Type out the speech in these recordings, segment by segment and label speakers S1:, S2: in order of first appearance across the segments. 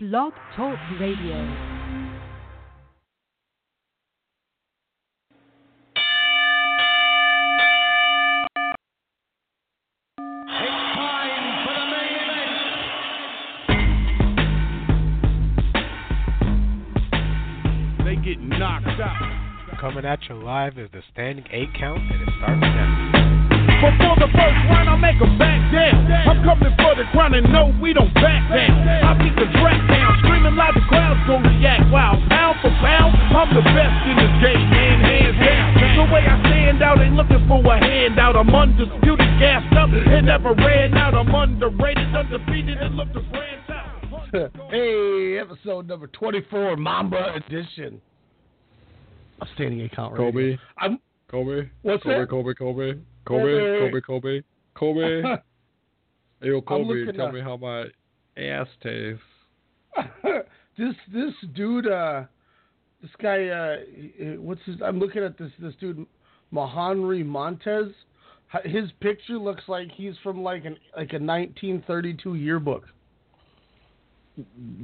S1: Blog Talk Radio.
S2: It's time for the main event They get knocked out.
S3: Coming at you live is the standing eight count, and it starts now.
S2: Before the first round, I make 'em back down. I'm coming for the crown and no, we don't back down. I beat the track down, screaming like the crowd's gonna react. Wow, pound for pound, I'm the best in this game, man, hands down. The way I stand out, ain't looking for a handout. I'm undisputed, gassed up, and never ran out. I'm underrated, undefeated, and look to branch out.
S4: hey, episode number 24, Mamba edition. I'm standing account right
S5: Kobe.
S4: I'm
S5: Kobe.
S4: What's
S5: Kobe,
S4: that?
S5: Kobe, Kobe,
S4: Kobe.
S5: Kobe, Kobe, Kobe, Kobe. Hey, yo, Kobe, tell
S4: up-
S5: me how my ass tastes.
S4: this this dude uh this guy uh what's his I'm looking at this this dude Mahonry Montes his picture looks like he's from like an like a 1932 yearbook.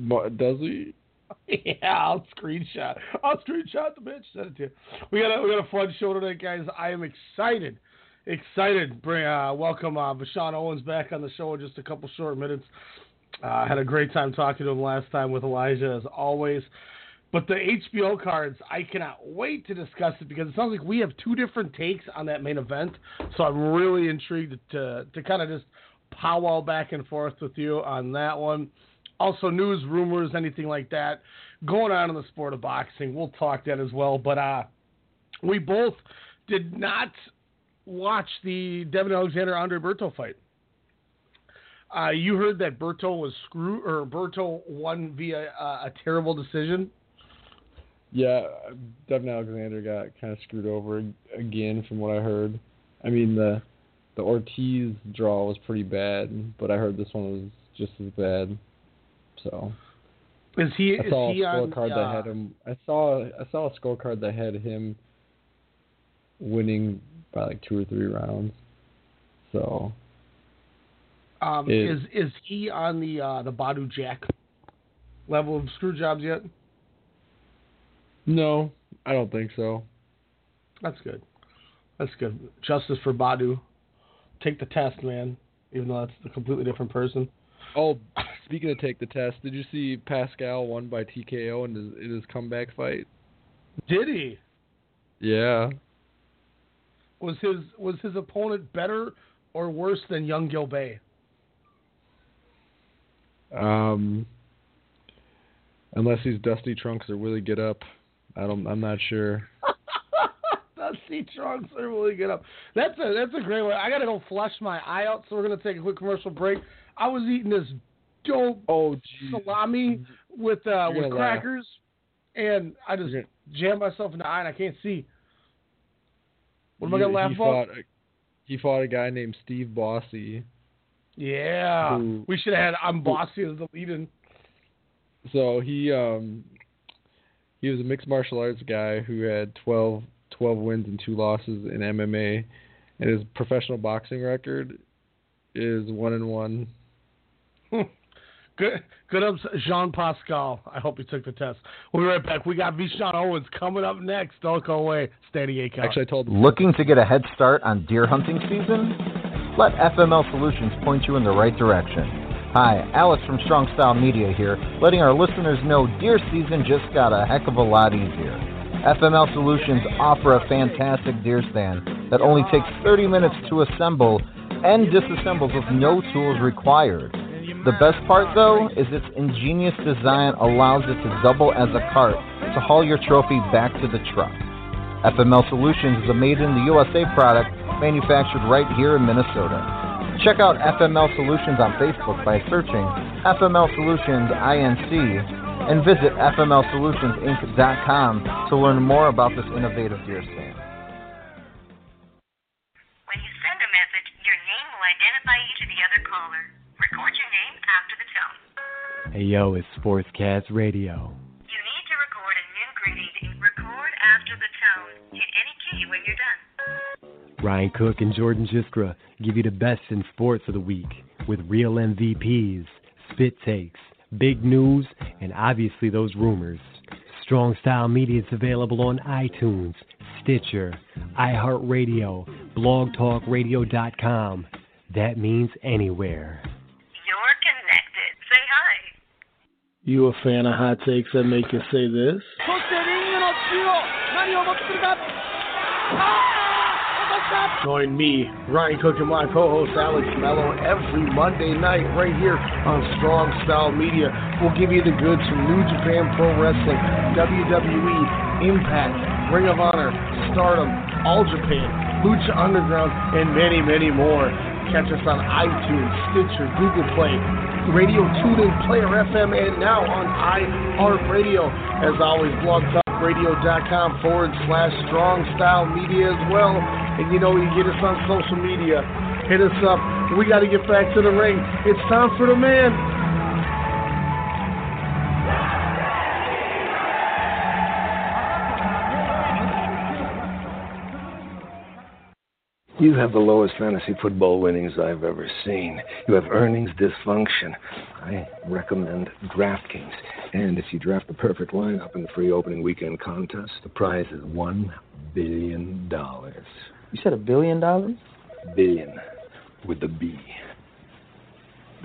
S5: What, does he?
S4: yeah, I'll screenshot. I'll screenshot the bitch. Send it to you. We got a we got a fun show tonight, guys. I am excited, excited. Bring uh, welcome uh, Ve Shawn Owens back on the show in just a couple short minutes. Uh, had a great time talking to him last time with Elijah, as always. But the HBO cards, I cannot wait to discuss it because it sounds like we have two different takes on that main event. So I'm really intrigued to to kind of just powwow back and forth with you on that one. Also, news, rumors, anything like that going on in the sport of boxing. We'll talk that as well. But uh, we both did not watch the Devon Alexander Andre Berto fight. Uh, you heard that Berto was screwed, or Berto won via uh, a terrible decision.
S5: Yeah, Devon Alexander got kind of screwed over again, from what I heard. I mean, the the Ortiz draw was pretty bad, but I heard this one was just as bad. So
S4: Is he?
S5: I
S4: is
S5: saw a
S4: he on?
S5: scorecard
S4: uh,
S5: that had him. I saw I saw a scorecard that had him winning by like two or three rounds. So
S4: Um,
S5: Is-
S4: is is he on the uh, the Badou Jack level of screw jobs yet?
S5: no, I don't think so.
S4: That's good. That's good. Justice for Badou. Take the test, man. Even though that's a completely different person.
S5: Oh, speaking of take the test, did you see Pascal won by TKO in his, in his comeback fight?
S4: Did he?
S5: Yeah.
S4: Was his was his opponent better or worse than Young Gil Bay?
S5: Um, unless he's Dusty Trunks or Willie Get Up, I don't. I'm not sure.
S4: Dusty Trunks are really good up. That's a that's a great one. I gotta go flush my eye out, so we're gonna take a quick commercial break. I was eating this dope
S5: Oh, geez.
S4: salami with uh, with
S5: gonna laugh.
S4: crackers, and I just jammed myself in the eye and I can't see. What am I gonna laugh
S5: he
S4: about?
S5: He fought a guy named Steve Bossy.
S4: Yeah,
S5: Who-
S4: we should have had I'm bossy as the lead-in.
S5: So he um he was a mixed martial arts guy who had 12, 12 wins and two losses in MMA, and his professional boxing record is one and one.
S4: Good, good up, Jean Pascal. I hope you took the test. We'll be right back. We got Ve Shawn Owens coming up next. Don't go away. Standing eight.
S5: Actually, I told
S6: Looking to get a head start on deer hunting season? Let FML Solutions point you in the right direction. Hi, Alex from Strong Style Media here, letting our listeners know deer season just got a heck of a lot easier. FML Solutions offer a fantastic deer stand that only takes 30 minutes to assemble and disassembles with no tools required. The best part, though, is its ingenious design allows it to double as a cart to haul your trophy back to the truck. FML Solutions is a made in the USA product manufactured right here in Minnesota. Check out FML Solutions on Facebook by searching FML Solutions INC and visit FMLSolutionsInc.com to learn more about this innovative deer stand.
S7: When you send a message, your name will identify you to the other caller. Record your name after the tone.
S8: Hey yo, it's Sportscast Radio.
S7: You need to record a new greeting. Record after the tone. Hit any key when you're done.
S8: Ryan Cook and Jordan Jiskra give you the best in sports of the week with real MVPs, spit takes, big news, and obviously those rumors. Strong Style Media is available on iTunes, Stitcher, iHeartRadio, blogtalkradio.com. That means anywhere.
S7: You're. Say hi.
S4: You a fan of hot takes that make you say this? Join me, Ryan Cook, and my co-host Alex Mello every Monday night right here on Strong Style Media. We'll give you the goods from New Japan Pro Wrestling, WWE, Impact, Ring of Honor, Stardom, All Japan, Lucha Underground, and many, many more. Catch us on iTunes, Stitcher, Google Play, Radio TuneIn, Player FM, and now on iHeartRadio. As always, blogtalkradio.com forward slash strong style media as well. And you know, you get us on social media. Hit us up. We got to get back to the ring. It's time for the man.
S9: You have the lowest fantasy football winnings I've ever seen. You have earnings dysfunction. I recommend DraftKings. And if you draft the perfect lineup in the free opening weekend contest, the prize is $1 billion.
S10: You said a billion dollars?
S9: Billion with the B.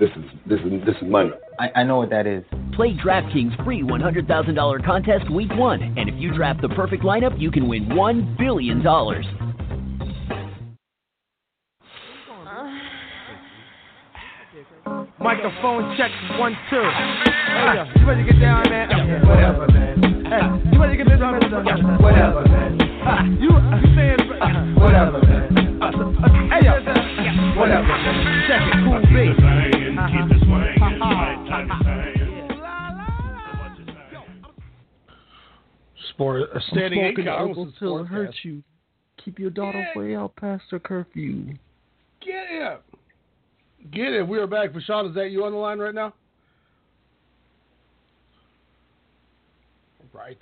S9: This is this is this is money.
S10: I, I know what that is.
S11: Play DraftKings free $100,000 contest week one. And if you draft the perfect lineup, you can win $1 billion.
S2: Microphone check one two. Hey, yo, you ready to get down, man? Whatever, man. Hey, you ready to get down, man? Whatever, man. Uh, you, you saying? Whatever, man. Uh, uh, hey, yo, whatever, man. Check it, cool beat.
S4: Sport, a standing eight count.
S5: Uncle Phil hurt you. Keep your daughter way out past her curfew.
S4: Get it. Get it. We are back. Ve Shawn, is that you on the line right now? Right.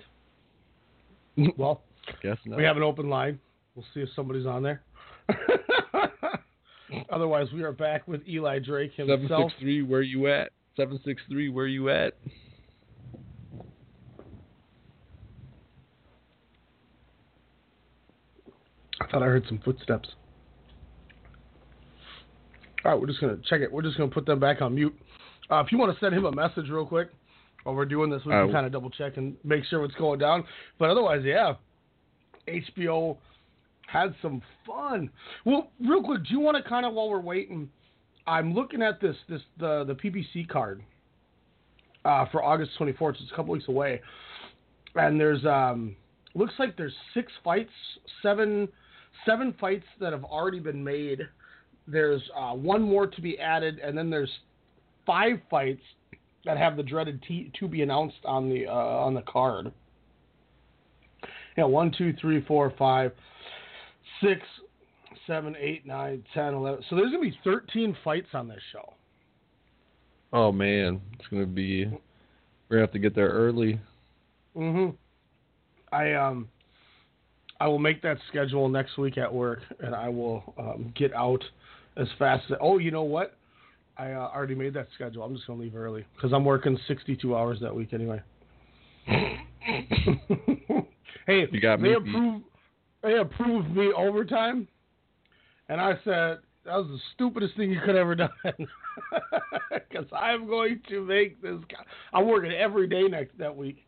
S4: Well,
S5: Guess not.
S4: we have an open line. We'll see if somebody's on there. Otherwise, we are back with Eli Drake himself.
S5: six three. Where you at? Seven six three. Where you at?
S4: I thought I heard some footsteps. All right, we're just gonna check it. We're just gonna put them back on mute. Uh, if you want to send him a message real quick while we're doing this, we can
S5: Uh,
S4: kind of double check and make sure what's going down. But otherwise, yeah, HBO had some fun. Well, real quick, do you want to kind of while we're waiting? I'm looking at this this the the PBC card uh, for August 24th. It's a couple weeks away, and there's um looks like there's six fights, seven seven fights that have already been made. There's uh, one more to be added, and then there's five fights that have the dreaded t- to be announced on the uh, on the card. Yeah, one, two, three, four, five, six, seven, eight, nine, ten, eleven. So there's gonna be 13 fights on this show.
S5: Oh man, it's gonna be. We're gonna have to get there early.
S4: hmm I um I will make that schedule next week at work, and I will um, get out as fast as. Oh, you know what? I uh, already made that schedule. I'm just gonna leave early because I'm working 62 hours that week anyway. hey,
S5: You got
S4: they
S5: me
S4: approved. They approved me overtime, and I said that was the stupidest thing you could ever done. Because I'm going to make this. I'm working every day next that week.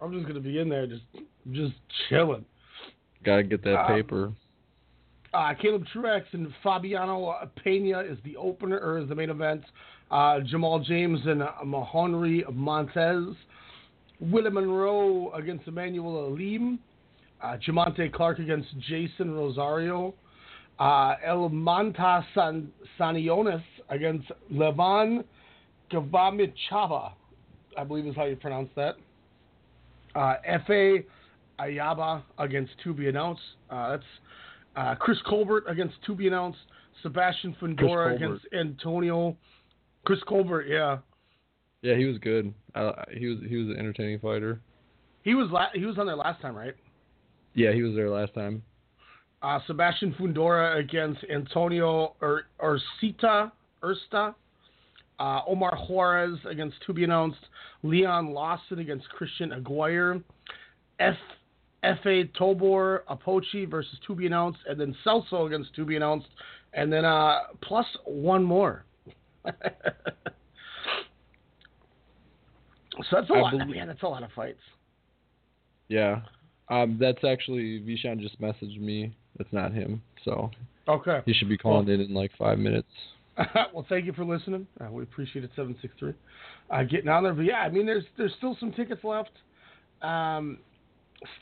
S4: I'm just gonna be in there just just chilling.
S5: Gotta get that
S4: Um,
S5: paper.
S4: Uh, Caleb Truax and Fabiano Pena is the opener or is the main event. Uh, Jamal James and uh, Mahonry Montes. Willie Monroe against Emmanuel Alim. Uh, Jamontay Clark against Jason Rosario. Uh, El Manta San- Saniones against Levan Ghvamichava. I believe is how you pronounce that. Uh, Efe Ajagba against to be announced. Uh, that's uh, Chris Colbert against to be announced. Sebastian Fundora against Antonio. Chris Colbert, yeah,
S5: Yeah, he was good. Uh, he was he was an entertaining fighter.
S4: he was la- he was on there last time, right?
S5: Yeah, he was there last time.
S4: Uh, Sebastian Fundora against Antonio Ursita Ursta. Uh, Omar Juarez against to be announced. Leon Lawson against Christian Aguirre. F. F.A. Tobor Apochi versus to be announced, and then Celso against to be announced, and then uh, plus one more. so that's a
S5: I
S4: lot.
S5: believe-
S4: Man, that's a lot of fights.
S5: Yeah. Um, that's actually Ve Shawn just messaged me. That's not him, so
S4: Okay.
S5: he should be calling in in like five minutes.
S4: well, thank you for listening. Uh, we appreciate it. Seven six three, uh, getting on there. But yeah, I mean, there's there's still some tickets left. Um,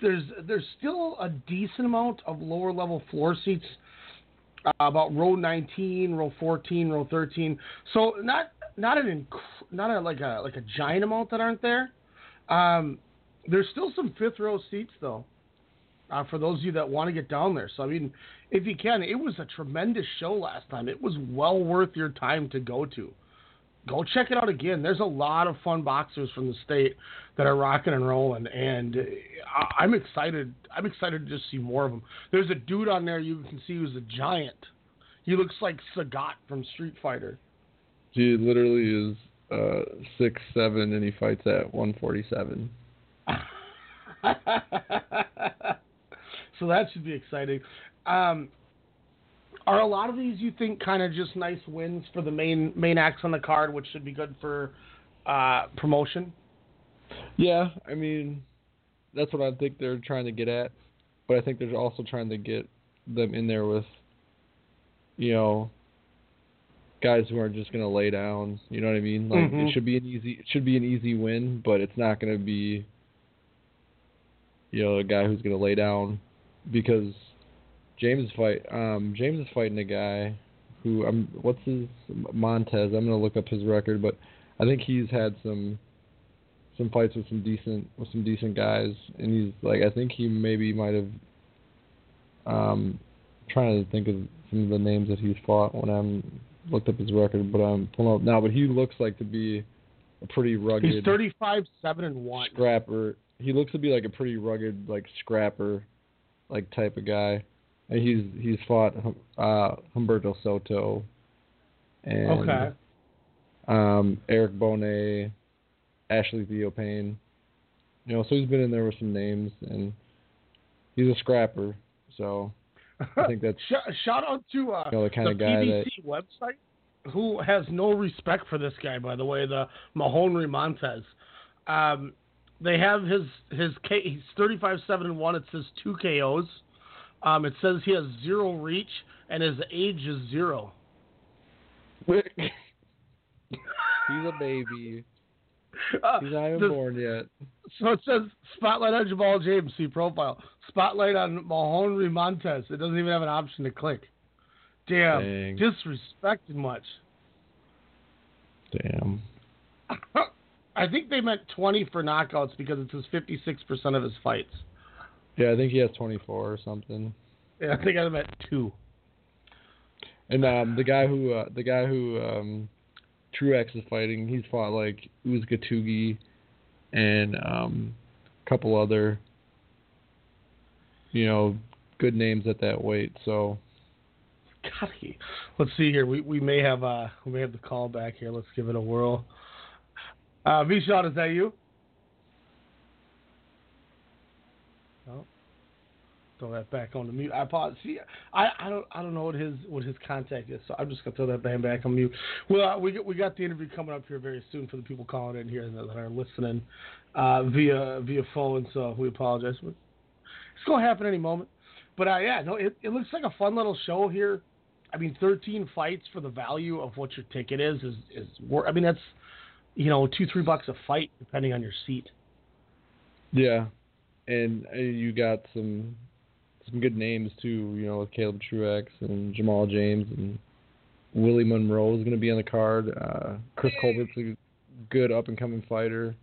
S4: there's there's still a decent amount of lower level floor seats. Uh, about row 19, row 14, row 13. So not not an inc- not a, like a like a giant amount that aren't there. Um, there's still some fifth row seats though. Uh, for those of you that want to get down there. So I mean, if you can, it was a tremendous show last time. It was well worth your time to go to. Go check it out again. There's a lot of fun boxers from the state that are rocking and rolling, and I'm excited. I'm excited to just see more of them. There's a dude on there you can see who's a giant. He looks like Sagat from Street Fighter.
S5: He literally is uh six seven and he fights at one forty seven.
S4: so that should be exciting. Um, are a lot of these you think kind of just nice wins for the main main acts on the card, which should be good for uh, promotion?
S5: Yeah, I mean, that's what I think they're trying to get at. But I think they're also trying to get them in there with, you know, guys who aren't just going to lay down. You know what I mean? Like
S4: Mhm.
S5: it should be an easy, it should be an easy win, but it's not going to be, you know, a guy who's going to lay down because James fight. Um, James is fighting a guy who I'm. What's his Montes? I'm going to look up his record, but I think he's had some some fights with some decent with some decent guys, and he's like I think he maybe might have. Um, trying to think of some of the names that he's fought when I'm looked up his record, but I'm pulling up now. But he looks like to be a pretty rugged
S4: He's 35, seven and one.
S5: scrapper. He looks to be like a pretty rugged like scrapper, like type of guy, and he's he's fought uh, Humberto Soto, and
S4: Okay.
S5: um, Eric Bonet, Ashley Theophane. You know, so he's been in there with some names, and he's a scrapper. So I think that's
S4: Sh- shout out to uh,
S5: you know, the kind
S4: the
S5: of guy that
S4: PBC website, who has no respect for this guy, by the way, the Mahonry Montes. Um, they have his his K, he's 35 7 and 1. It says two KOs. Um, it says he has zero reach and his age is zero.
S5: he's a baby.
S4: Uh,
S5: He's not even born yet.
S4: So it says spotlight on Jamal James, see profile. Spotlight on Mahonry Montes. It doesn't even have an option to click. Damn,
S5: Dang.
S4: disrespected much.
S5: Damn.
S4: I think they meant 20 for knockouts because it says 56% of his fights.
S5: Yeah, I think he has 24 or something.
S4: Yeah, I think I'm at two.
S5: And um, the guy who uh, the guy who um, Truax is fighting, he's fought like Uzcategui and um, a couple other, you know, good names at that weight. So
S4: God, let's see here. We we may have uh we may have the call back here. Let's give it a whirl. Uh, V-Shot, is that you? Throw that back on the mute. I apologize. See, I, I don't I don't know what his what his contact is, so I'm just gonna throw that band back on mute. Well, we we got the interview coming up here very soon for the people calling in here that are listening uh, via via phone. So we apologize. It's gonna happen any moment. But uh, yeah, no, it, it looks like a fun little show here. I mean, 13 fights for the value of what your ticket is is is wor- I mean, that's you know two three bucks a fight depending on your seat.
S5: yeah, and you got some some good names too. You know, with Caleb Truax and Jamal James and Willie Monroe is going to be on the card. Uh, Chris Colbert's a good up and coming fighter.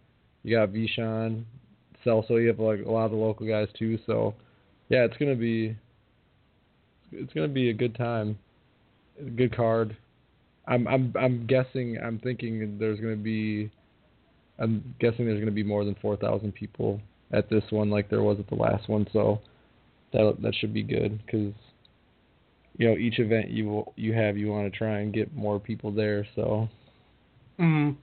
S5: You got Ve Shawn, Celso. You have like a lot of the local guys too. So yeah, it's gonna be it's gonna be a good time, a good card. I'm I'm I'm guessing I'm thinking there's gonna be I'm guessing there's gonna be more than four thousand people at this one like there was at the last one. So that that should be good because you know each event you you have you want to try and get more people there. So
S4: Mm.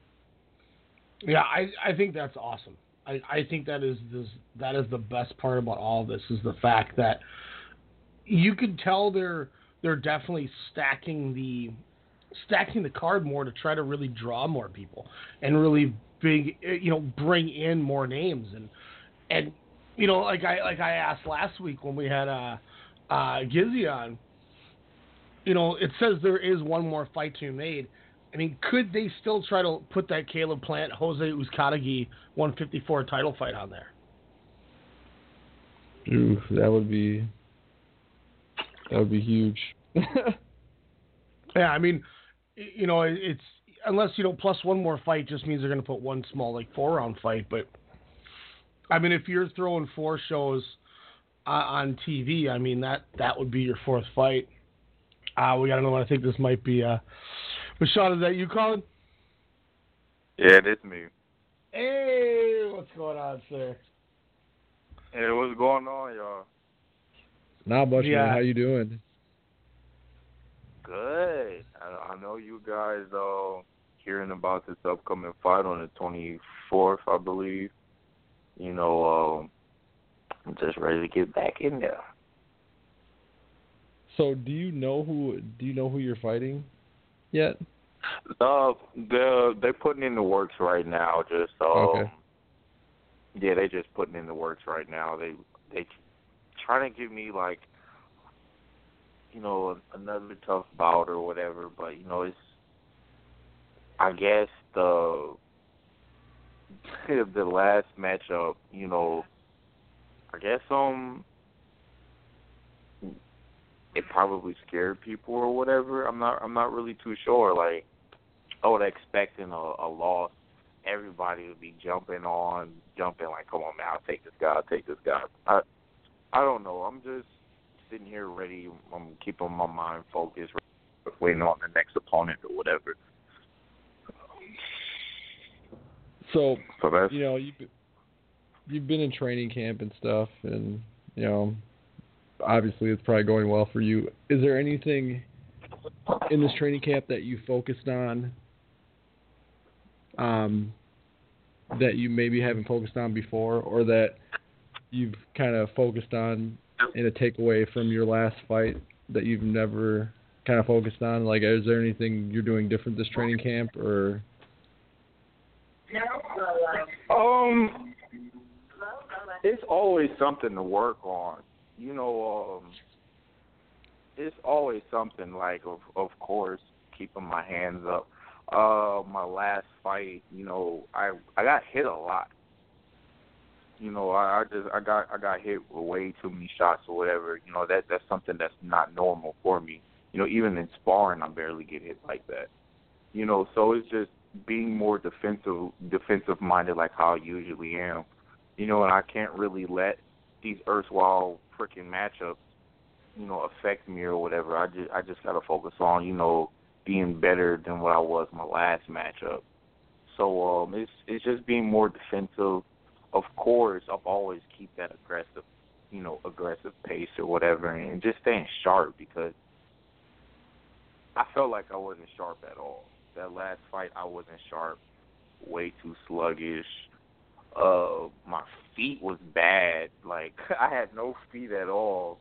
S4: Yeah, I I think that's awesome. I, I think that is this, that is the best part about all this is the fact that you could tell they're they're definitely stacking the stacking the card more to try to really draw more people and really big you know bring in more names and and you know like I like I asked last week when we had uh uh Gizzy on you know it says there is one more fight to be made I mean could they still try to put that Caleb Plant Jose Uzcategui 154 title fight on there
S5: Ooh, that would be that would be huge.
S4: yeah, I mean, you know, it's unless you know plus one more fight just means they're going to put one small like four round fight. But I mean, if you're throwing four shows uh, on TV, I mean that that would be your fourth fight. Uh, we got to know. I think this might be. Uh, Sean, is that you calling?
S12: Yeah, that's me.
S4: Hey, what's going on, sir?
S12: Hey, what's going on, y'all?
S5: Not much,
S4: Yeah.
S5: man. How you doing?
S12: Good. I, I know you guys uh hearing about this upcoming fight on the 24th, I believe. You know, um, I'm just ready to get back in there.
S5: So, do you know who do you know who you're fighting yet?
S12: Uh, they're they putting in the works right now. Just um,
S5: Okay.
S12: yeah, they just putting in the works right now. They they trying to give me like you know another tough bout or whatever, but you know it's I guess the the last matchup, you know, I guess um it probably scared people or whatever. I'm not I'm not really too sure. Like I would expect in a, a loss everybody would be jumping on, jumping like, Come on man, I'll take this guy, I'll take this guy. I I don't know. I'm just sitting here ready. I'm keeping my mind focused, waiting on the next opponent or whatever.
S5: So,
S12: So that's
S5: you know, you've you've been in training camp and stuff, and you know, obviously it's probably going well for you. Is there anything in this training camp that you focused on, um, that you maybe haven't focused on before, or that you've kind of focused on in a takeaway from your last fight that you've never kind of focused on? Like, is there anything you're doing different this training camp, or
S12: Um, it's always something to work on. You know, um, it's always something like, of of course, keeping my hands up. Uh, my last fight, you know, I I got hit a lot. You know, I, I just I got I got hit with way too many shots or whatever. You know, that that's something that's not normal for me. You know, even in sparring, I barely get hit like that. You know, so it's just being more defensive defensive minded like how I usually am. You know, and I can't really let these erstwhile freaking matchups, you know, affect me or whatever. I just I just gotta focus on, you know, being better than what I was my last matchup. So um it's it's just being more defensive. Of course, I've always keep that aggressive, you know, aggressive pace or whatever and just staying sharp because I felt like I wasn't sharp at all. That last fight I wasn't sharp, way too sluggish. Uh my feet was bad. Like I had no feet at all.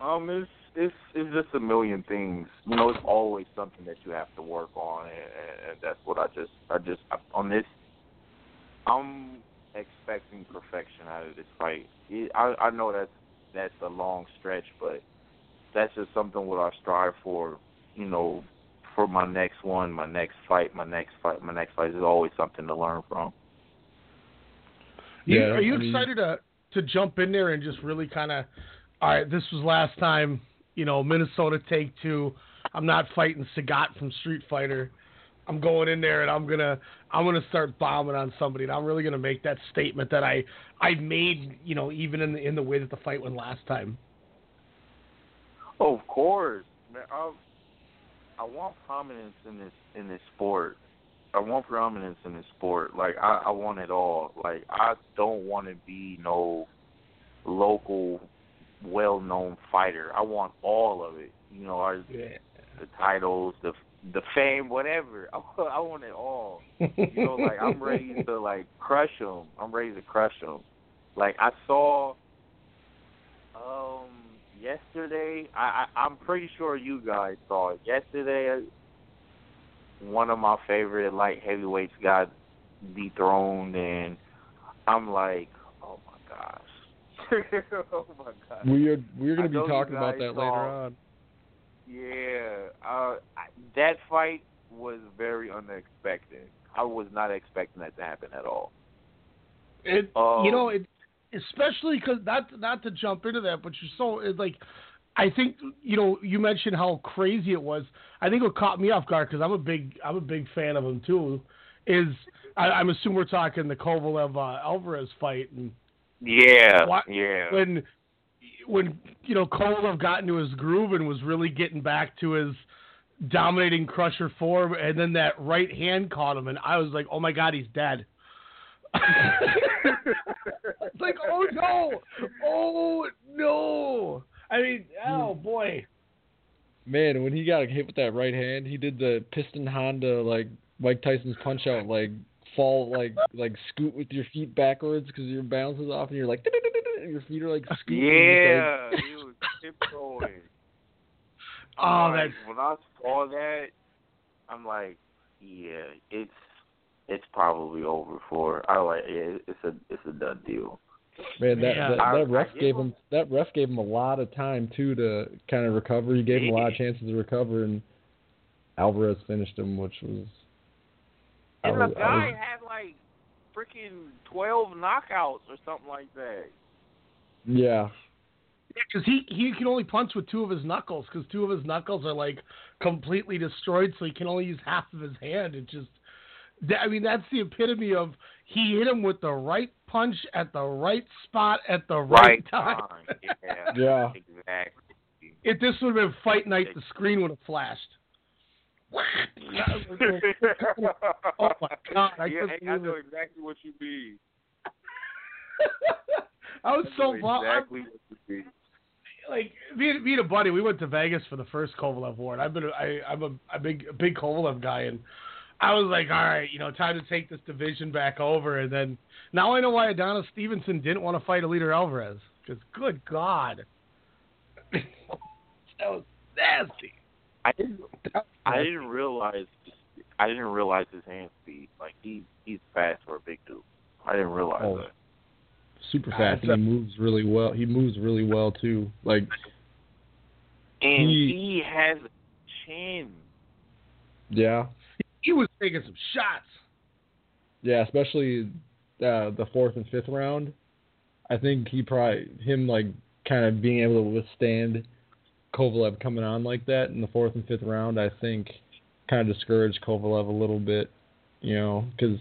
S12: Um it's it's it's just a million things. You know, it's always something that you have to work on and, and that's what I just I just on this I'm expecting perfection out of this fight. It, I I know that's that's a long stretch, but that's just something what I strive for. You know, for my next one, my next fight, my next fight, my next fight is always something to learn from.
S5: Yeah,
S4: are you
S5: I mean-
S4: excited to to jump in there and just really kind of, all right, this was last time, you know, Minnesota take two. I'm not fighting Sagat from Street Fighter. I'm going in there and I'm gonna I'm gonna start bombing on somebody and I'm really gonna make that statement that I I made, you know, even in the in the way that the fight went last time.
S12: Oh, of course, man. I want prominence in this in this sport. I want prominence in this sport. Like I, I want it all. Like I don't want to be no local, well-known fighter. I want all of it. You know, I, the titles, the the fame, whatever. I, I want it all. You know, like I'm ready to like crush him. I'm ready to crush him. Like I saw, um, yesterday. I, I I'm pretty sure you guys saw it yesterday. One of my favorite light heavyweights got dethroned, and I'm like, oh my gosh, oh my gosh.
S5: We are we're going to
S12: know
S5: be talking about that
S12: saw-
S5: later on.
S12: Yeah, uh, I- that fight was very unexpected. I was not expecting that to happen at all.
S4: It,
S12: Um,
S4: you know, it, especially because not not to jump into that, but you're so like, I think you know you mentioned how crazy it was. I think what caught me off guard because I'm a big I'm a big fan of him too. Is I, I'm assuming we're talking the Kovalev uh, Alvarez fight and
S12: Yeah,
S4: Why-
S12: yeah.
S4: when when you know Kovalev got into his groove and was really getting back to his dominating crusher form, and then that right hand caught him, and I was like, oh my god, he's dead. it's like, oh no, oh no. I mean, oh hmm. boy.
S5: Man, when he got hit with that right hand, he did the piston Honda like Mike Tyson's punch out, like fall, like like scoot with your feet backwards because your balance is off, and you're like and your feet are like scooting.
S12: Yeah, he was tiptoeing.
S4: Oh,
S12: Like,
S4: that's
S12: when I saw that, I'm like, yeah, it's it's probably over for. I like yeah, it's a it's a done deal.
S5: Man, that
S4: Yeah.
S5: that,
S12: I-
S5: that ref
S12: I
S5: gave
S12: him-
S5: him that ref gave him a lot of time too to kind of recover. He gave him a lot of chances to recover, and Alvarez finished him, which was.
S12: And
S5: was-
S12: the guy
S5: was-
S12: had like freaking twelve knockouts or something like that.
S5: yeah, Yeah,
S4: because he he can only punch with two of his knuckles because two of his knuckles are like completely destroyed, so he can only use half of his hand. It just, that- I mean, that's the epitome of he hit him with the right punch at the right spot at the right, time.
S12: Yeah,
S5: Yeah.
S12: exactly.
S4: If this would have been fight night, the screen would have flashed. oh my god! I,
S12: yeah,
S4: couldn't
S12: I know
S4: it.
S12: exactly what you mean.
S4: I was
S12: I
S4: so
S12: know
S4: bummed.
S12: Exactly what you
S4: like me and, me and a buddy, we went to Vegas for the first Kovalev war. And I've been I I'm a, a big a big Kovalev guy, and I was like, all right, you know, time to take this division back over. And then now I know why Adonis Stevenson didn't want to fight Eleider Alvarez because good God, that was nasty.
S12: I didn't. I didn't realize. I didn't realize his hand speed. Like he, he's fast for a big dude. I didn't realize
S5: Oh.
S12: that.
S5: super fast, and he moves really well. He moves really well too. Like
S12: And
S5: He-
S12: he, has a chin.
S5: yeah,
S4: He was taking some shots.
S5: Yeah, especially uh, the fourth and fifth round. I think he probably him like kind of being able to withstand Kovalev coming on like that in the fourth and fifth round. I think kind of discouraged Kovalev a little bit, you know, because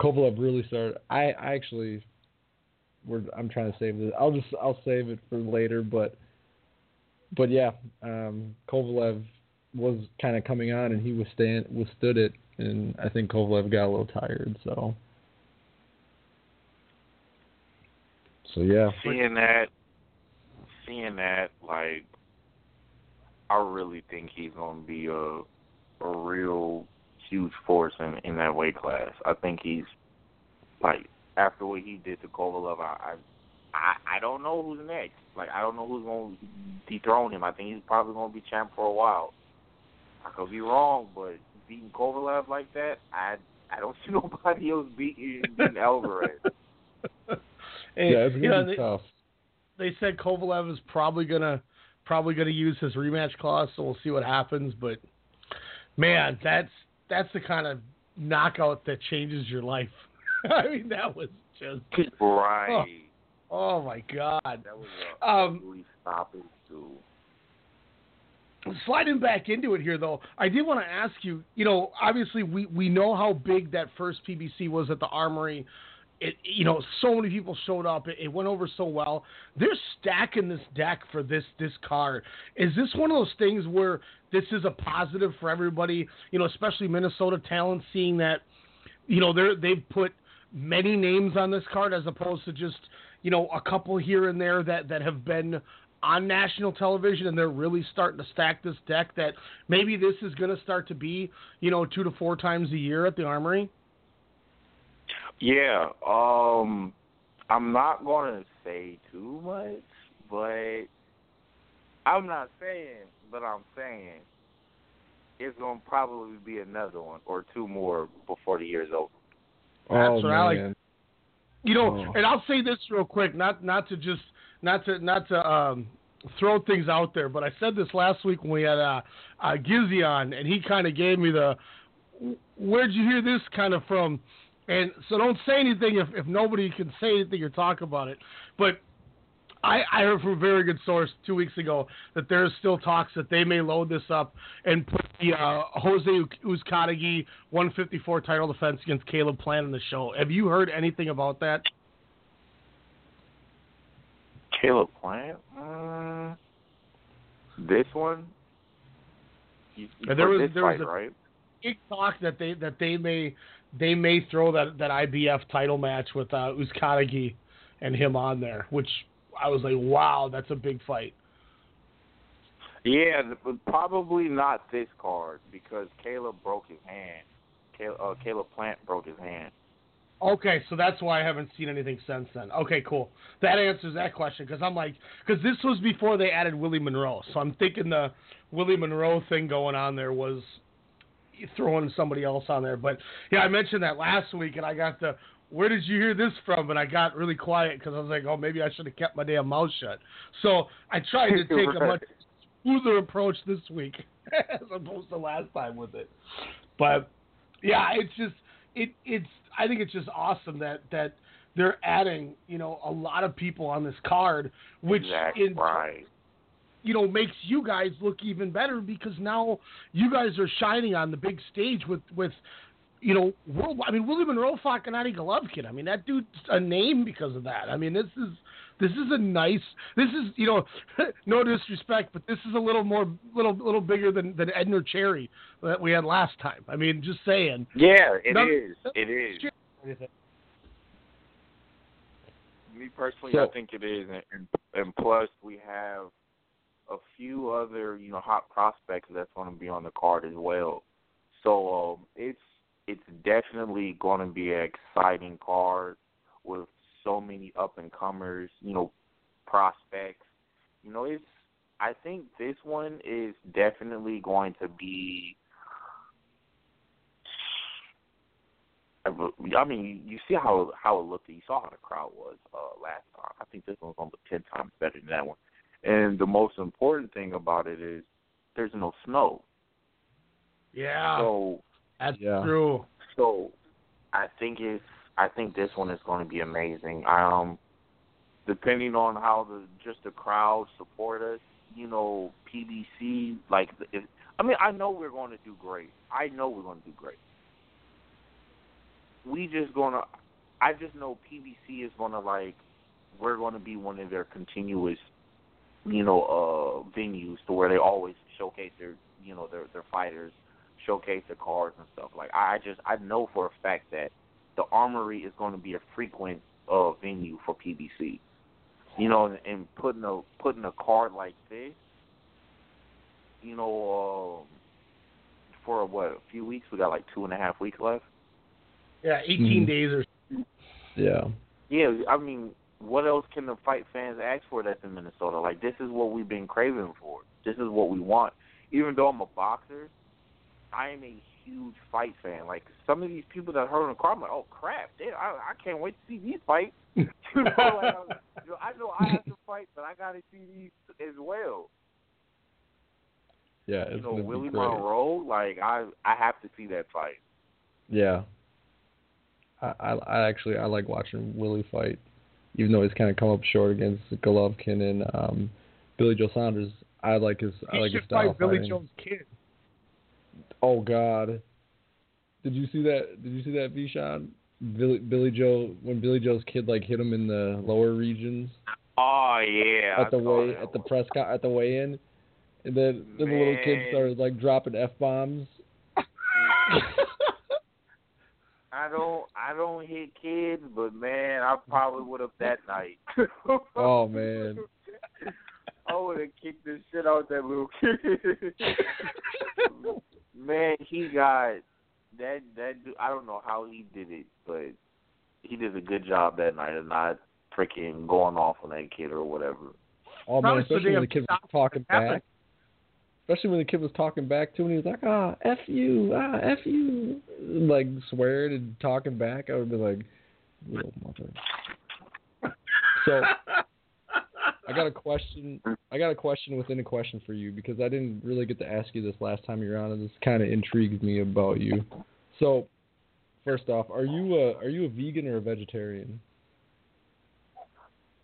S5: Kovalev really started. I, I actually, we're I'm trying to save this. I'll just I'll save it for later, but but yeah, um, Kovalev was kind of coming on and he withstand withstood it, and I think Kovalev got a little tired. So so yeah,
S12: Seeing that, seeing that, like, I really think he's gonna be a a real huge force in in that weight class. I think he's like after what he did to Kovalev. I I I, don't know who's next. Like I don't know who's gonna dethrone him. I think he's probably gonna be champ for a while. I could be wrong, but beating Kovalev like that, I I don't see nobody else beating, beating Alvarez.
S4: And,
S5: yeah, it's
S4: you
S5: gonna
S4: know,
S5: be
S4: they,
S5: tough.
S4: they said Kovalev is probably gonna probably gonna use his rematch clause, so we'll see what happens. But man, that's that's the kind of knockout that changes your life. I mean, that was just
S12: right.
S4: oh my god.
S12: That was a
S4: Um,
S12: ugly stoppage too.
S4: Sliding back into it here, though, I did want to ask you. You know, obviously we we know how big that first PBC was at the Armory. It, you know, so many people showed up. It, it went over so well. They're stacking this deck for this this card. Is this one of those things where this is a positive for everybody? You know, especially Minnesota talent, seeing that you know they're they've put many names on this card as opposed to just you know a couple here and there that that have been on national television and they're really starting to stack this deck that maybe this is going to start to be, you know, two to four times a year at the Armory?
S12: Yeah, um, I'm not going to say too much, but I'm not saying, but I'm saying it's going to probably be another one or two more before the year's over.
S5: Oh
S4: That's what I like.
S5: man.
S4: You know,
S5: Oh.
S4: and I'll say this real quick, not not to just not to not to um throw things out there, but I said this last week when we had uh, uh Gizzy on, and he kind of gave me the where'd you hear this kind of from? And so don't say anything if if nobody can say anything or talk about it. But I, I heard from a very good source two weeks ago that there's still talks that they may load this up and put the uh, Jose Uzcategui 154 title defense against Caleb Plant in the show. Have you heard anything about that?
S12: Caleb Plant? Uh, this one? You, you
S4: there was- there was a-
S12: right?
S4: Big talk that they that they may they may throw that that IBF title match with uh, Uzcategui and him on there, which I was like, wow, that's a big fight.
S12: Yeah, but probably not this card because Caleb broke his hand. Caleb, uh, Caleb Plant broke his hand.
S4: Okay, so that's why I haven't seen anything since then. Okay, cool. That answers that question because I'm like, because this was before they added Willie Monroe, so I'm thinking the Willie Monroe thing going on there was throwing somebody else on there. But yeah, I mentioned that last week, and I got the where did you hear this from? And I got really quiet because I was like, oh, maybe I should have kept my damn mouth shut. So I tried to take a much smoother approach this week as opposed to last time with it. But yeah, it's just it it's I think it's just awesome that that they're adding you know a lot of people on this card, which
S12: Exactly
S4: in
S12: right.
S4: you know makes you guys look even better because now you guys are shining on the big stage with with you know world. I mean Willie Monroe Gennady Golovkin. I mean that dude's a name because of that. I mean this is this is a nice. This is you know no disrespect, but this is a little more little little bigger than than Edner Cherry that we had last time. I mean just saying.
S12: Yeah, it
S4: None-
S12: is. It is. Me personally, I think it is, and, and and plus we have a few other you know hot prospects that's going to be on the card as well. So um, it's it's definitely going to be an exciting card with so many up and comers, you know, prospects. You know, it's I think this one is definitely going to be I mean, you see how how it looked. You saw how the crowd was uh, last time. I think this one's gonna look ten times better than that one. And the most important thing about it is there's no snow.
S4: Yeah,
S12: So
S4: that's
S5: Yeah.
S4: true.
S12: so I think it's I think this one is going to be amazing. Um, depending on how the just the crowd support us, you know, PBC like if, I mean I know we're going to do great. I know we're going to do great. We just gonna I just know PBC is going to like we're going to be one of their continuous you know uh venues to where they always showcase their you know their their fighters showcase their cards and stuff. Like I just I know for a fact that the Armory is going to be a frequent uh venue for PBC. You know, and, and putting a putting a card like this, you know, um, for what a few weeks we got like two and a half weeks left.
S4: Yeah, 18
S5: Mhm.
S4: days or
S5: Yeah.
S12: Yeah, I mean, what else can the fight fans ask for that's in Minnesota? Like this is what we've been craving for. This is what we want. Even though I'm a boxer, I am a huge fight fan. Like some of these people that heard on the car, I'm like, oh crap, they, I I can't wait to see these fights. you know, like, I'm- you know, I know I have to fight, but I got to see these as well.
S5: Yeah.
S12: you
S5: It's
S12: know, Willie. Monroe, like I I have to see that fight.
S5: Yeah. I, I I actually I like watching Willie fight, even though he's kind of come up short against Golovkin and um, Billy Joe Saunders. I like his I like his style
S4: fight Billy
S5: fighting.
S4: Joe's kid.
S5: Oh God. Did you see that? Did you see that, Ve Shawn? Billy Billy Joe when Billy Joe's kid like hit him in the lower regions
S12: Oh yeah,
S5: at the way at the press co- at the weigh in, and then, then the little kid started like dropping f bombs.
S12: I don't I don't hit kids, but man, I probably would have that night.
S5: Oh man.
S12: I would have kicked the shit out that little kid. Man, he got that that dude, I don't know how he did it, but he did a good job that night of not freaking going off on that kid or whatever.
S5: Oh man, especially when the kid was talking back. Especially when the kid was talking back to him, he was like, "Ah, f you, ah, f you," like swearing and talking back. I would be like, "Little mother." So I got a question. I got a question within a question for you because I didn't really get to ask you this last time you were on, and this kind of intrigues me about you. So, first off, are you a are you a vegan or a vegetarian?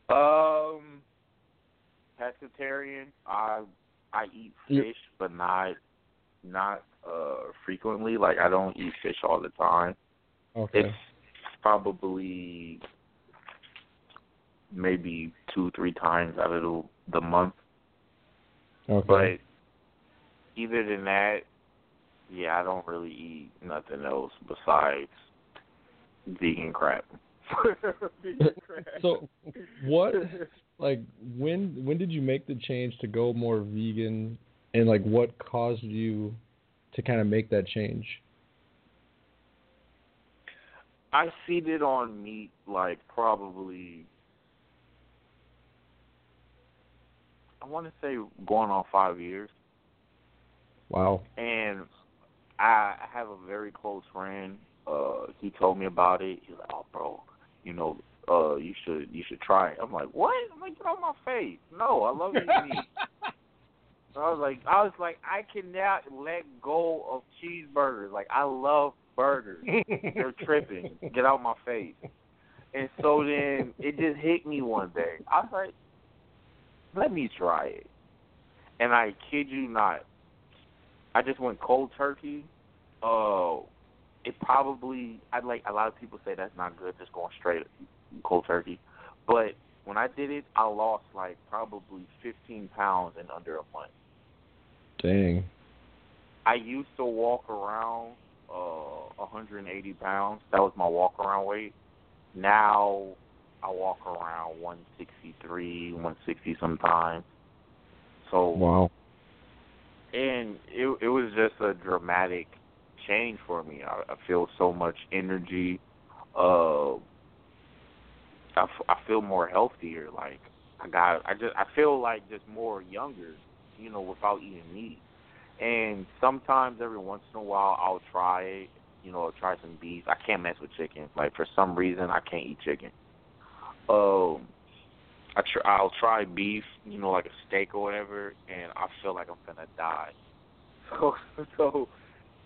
S12: Um, pescatarian. I I eat fish, but not not uh frequently. Like I don't eat fish all the time.
S5: Okay.
S12: It's probably maybe two three times out of the, the month.
S5: Okay.
S12: But either than that, yeah, I don't really eat nothing else besides vegan crap. vegan crap.
S5: so what like when when did you make the change to go more vegan and like what caused you to kind of make that change
S12: I feeded on meat like probably I want to say going on five years,
S5: wow
S12: and I have a very close friend. Uh, he told me about it. He's like, "Oh, bro, you know, uh, you should you should try it." I'm like, "What?" I'm like, "Get out of my face!" No, I love eating meat. So I was like, I was like, I cannot let go of cheeseburgers. Like I love burgers. They're tripping. Get out my face. And so then it just hit me one day. I was like, let me try it. And I kid you not, I just went cold turkey. Uh, it probably I'd like a lot of people say that's not good, just going straight cold turkey. But when I did it, I lost like probably 15 pounds in under a month.
S5: dang
S12: I used to walk around uh 180 pounds. That was my walk around weight. Now I walk around 163, 160 sometimes. So
S5: wow
S12: and it it was just a dramatic change for me. I, I feel so much energy. Uh, I, f- I feel more healthier. Like I got, I just I feel like just more younger. You know, without eating meat. And sometimes every once in a while I'll try it. You know, try some beef. I can't mess with chicken. Like for some reason I can't eat chicken. Um, I tr- I'll try beef, you know, like a steak or whatever, and I feel like I'm gonna die. So, so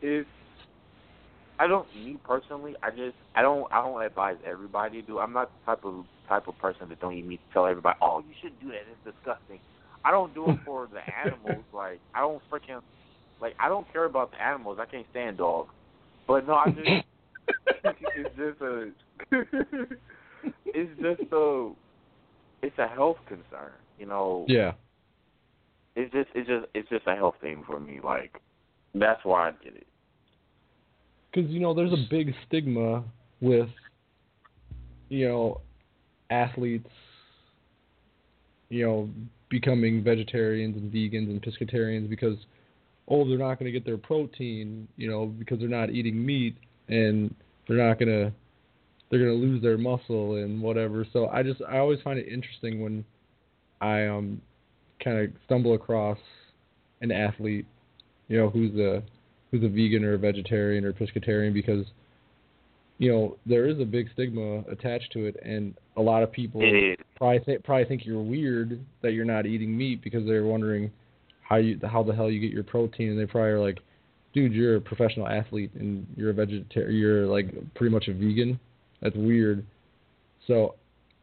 S12: it's I don't me personally. I just I don't I don't advise everybody to do. I'm not the type of type of person that don't eat meat to tell everybody, oh, you shouldn't do that. It's disgusting. I don't do it for the animals. Like I don't freaking like I don't care about the animals. I can't stand dogs. But no, I just it's just a it's just a it's a health concern. You know,
S5: yeah
S12: it's just it's just it's just a health thing for me. Like that's why I did it.
S5: because you know there's a big stigma with you know athletes you know becoming vegetarians and vegans and pescatarians because oh they're not going to get their protein you know because they're not eating meat and they're not going to they're going to lose their muscle and whatever. So i just i always find it interesting when i um kind of stumble across an athlete you know who's a who's a vegan or a vegetarian or pescatarian because you know there is a big stigma attached to it and a lot of people probably th- probably think you're weird that you're not eating meat because they're wondering how you how the hell you get your protein and they probably are like dude you're a professional athlete and you're a vegetarian you're like pretty much a vegan that's weird. So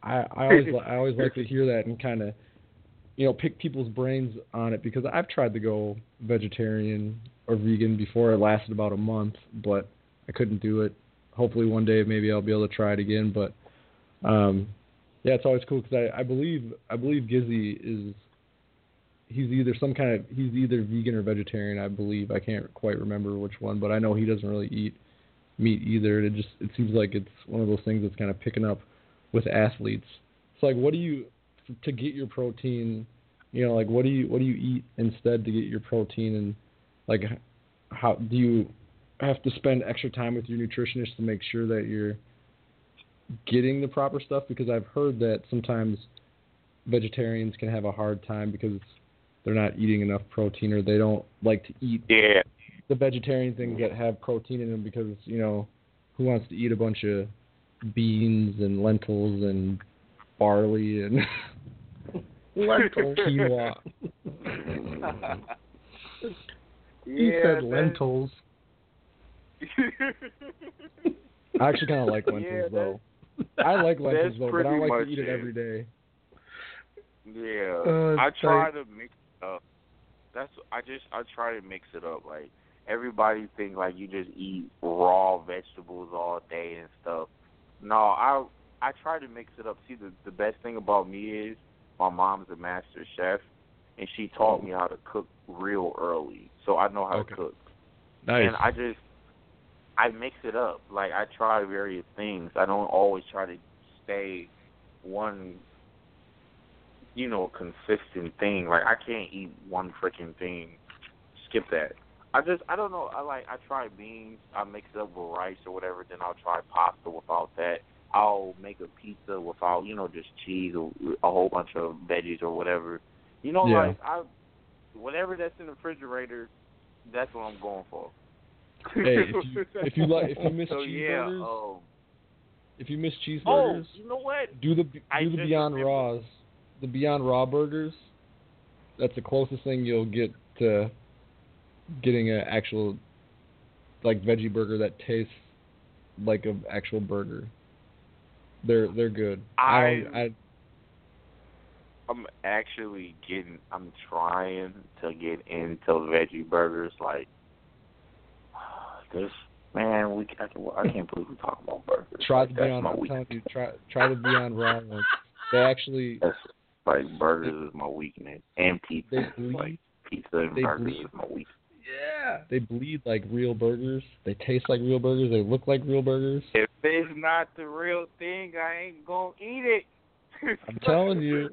S5: i i always i always like to hear that and kind of you know pick people's brains on it because i've tried to go vegetarian or vegan before it lasted about a month but i couldn't do it. Hopefully one day maybe i'll be able to try it again but um yeah it's always cool because i i believe i believe gizzy is he's either some kind of he's either vegan or vegetarian i believe. I can't quite remember which one but i know he doesn't really eat meat either it just it seems like it's one of those things that's kind of picking up with athletes. It's like what do you to get your protein You know, like what do you what do you eat instead to get your protein? And like how do you have to spend extra time with your nutritionist to make sure that you're getting the proper stuff? Because I've heard that sometimes vegetarians can have a hard time because they're not eating enough protein or they don't like to eat
S12: Yeah.
S5: The vegetarian things that have protein in them because you know who wants to eat a bunch of beans and lentils and barley and
S4: Lentils.
S5: quinoa.
S4: He
S12: Yeah,
S4: said lentils.
S5: I actually kind of like lentils
S12: Yeah,
S5: though. I like lentils though, but I don't like to eat it
S12: it.
S5: every day.
S12: Yeah,
S4: Uh,
S12: I try
S4: like-
S12: to mix it up. That's I just I try to mix it up. Like everybody think like you just eat raw vegetables all day and stuff. No, I I try to mix it up. See, the the best thing about me is my mom's a master chef, and she taught me mm-hmm. how to cook real early, so I know how
S5: Okay.
S12: to cook.
S5: Nice.
S12: And I just I mix it up. Like I try various things. I don't always try to stay one you know, consistent thing. Like I can't eat one freaking thing. Skip that. I just I don't know. I like I try beans. I mix it up with rice or whatever. Then I'll try pasta without that. I'll make a pizza without you know just cheese or a whole bunch of veggies or whatever. You know,
S5: Yeah.
S12: like I whatever that's in the refrigerator, that's what I'm going for.
S5: Hey, if you if you like if you miss
S12: so yeah,
S5: cheeseburgers,
S12: um,
S5: if you miss cheeseburgers, oh,
S12: you know what?
S5: do the
S12: I
S5: do the Beyond. Raws, the Beyond Raw burgers. That's the closest thing you'll get to getting an actual like veggie burger that tastes like an actual burger. They're they're good.
S12: I-
S5: I, I
S12: I'm actually getting. I'm trying to get into veggie burgers. Like this, man. We I, can, I can't believe we talk about burgers.
S5: try
S12: Like, that's
S5: Beyond.
S12: my
S5: I'm telling you, try try the Beyond Raw ones. They actually
S12: That's like burgers is my weakness, and pizza.
S5: they bleed.
S12: Like pizza and burgers
S5: bleed.
S12: is my weakness.
S4: Yeah.
S5: They bleed like real burgers. They taste like real burgers. They look like real burgers.
S12: If it's not the real thing, I ain't gonna eat it.
S5: I'm telling you,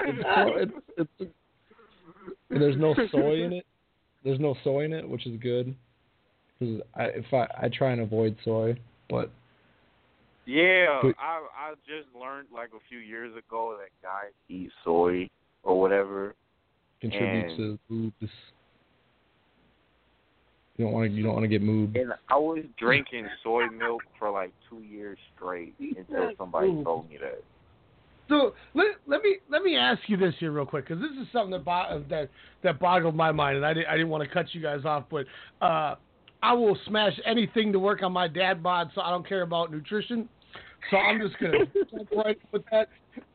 S5: it's so, it's, it's there's no soy in it. There's no soy in it, which is good. Because I, if I I try and avoid soy, but
S12: Yeah,
S5: But-
S12: I I just learned like a few years ago that guys eat soy or whatever.
S5: contributes
S12: And-
S5: to boobs. You don't want to you don't want to get moved.
S12: And I was drinking soy milk for like two years straight until somebody told me that.
S4: So let, let me let me ask you this here real quick because this is something that bo- that that boggled my mind and I didn't I didn't want to cut you guys off, but uh, I will smash anything to work on my dad bod, so I don't care about nutrition. So I'm just gonna jump right with that.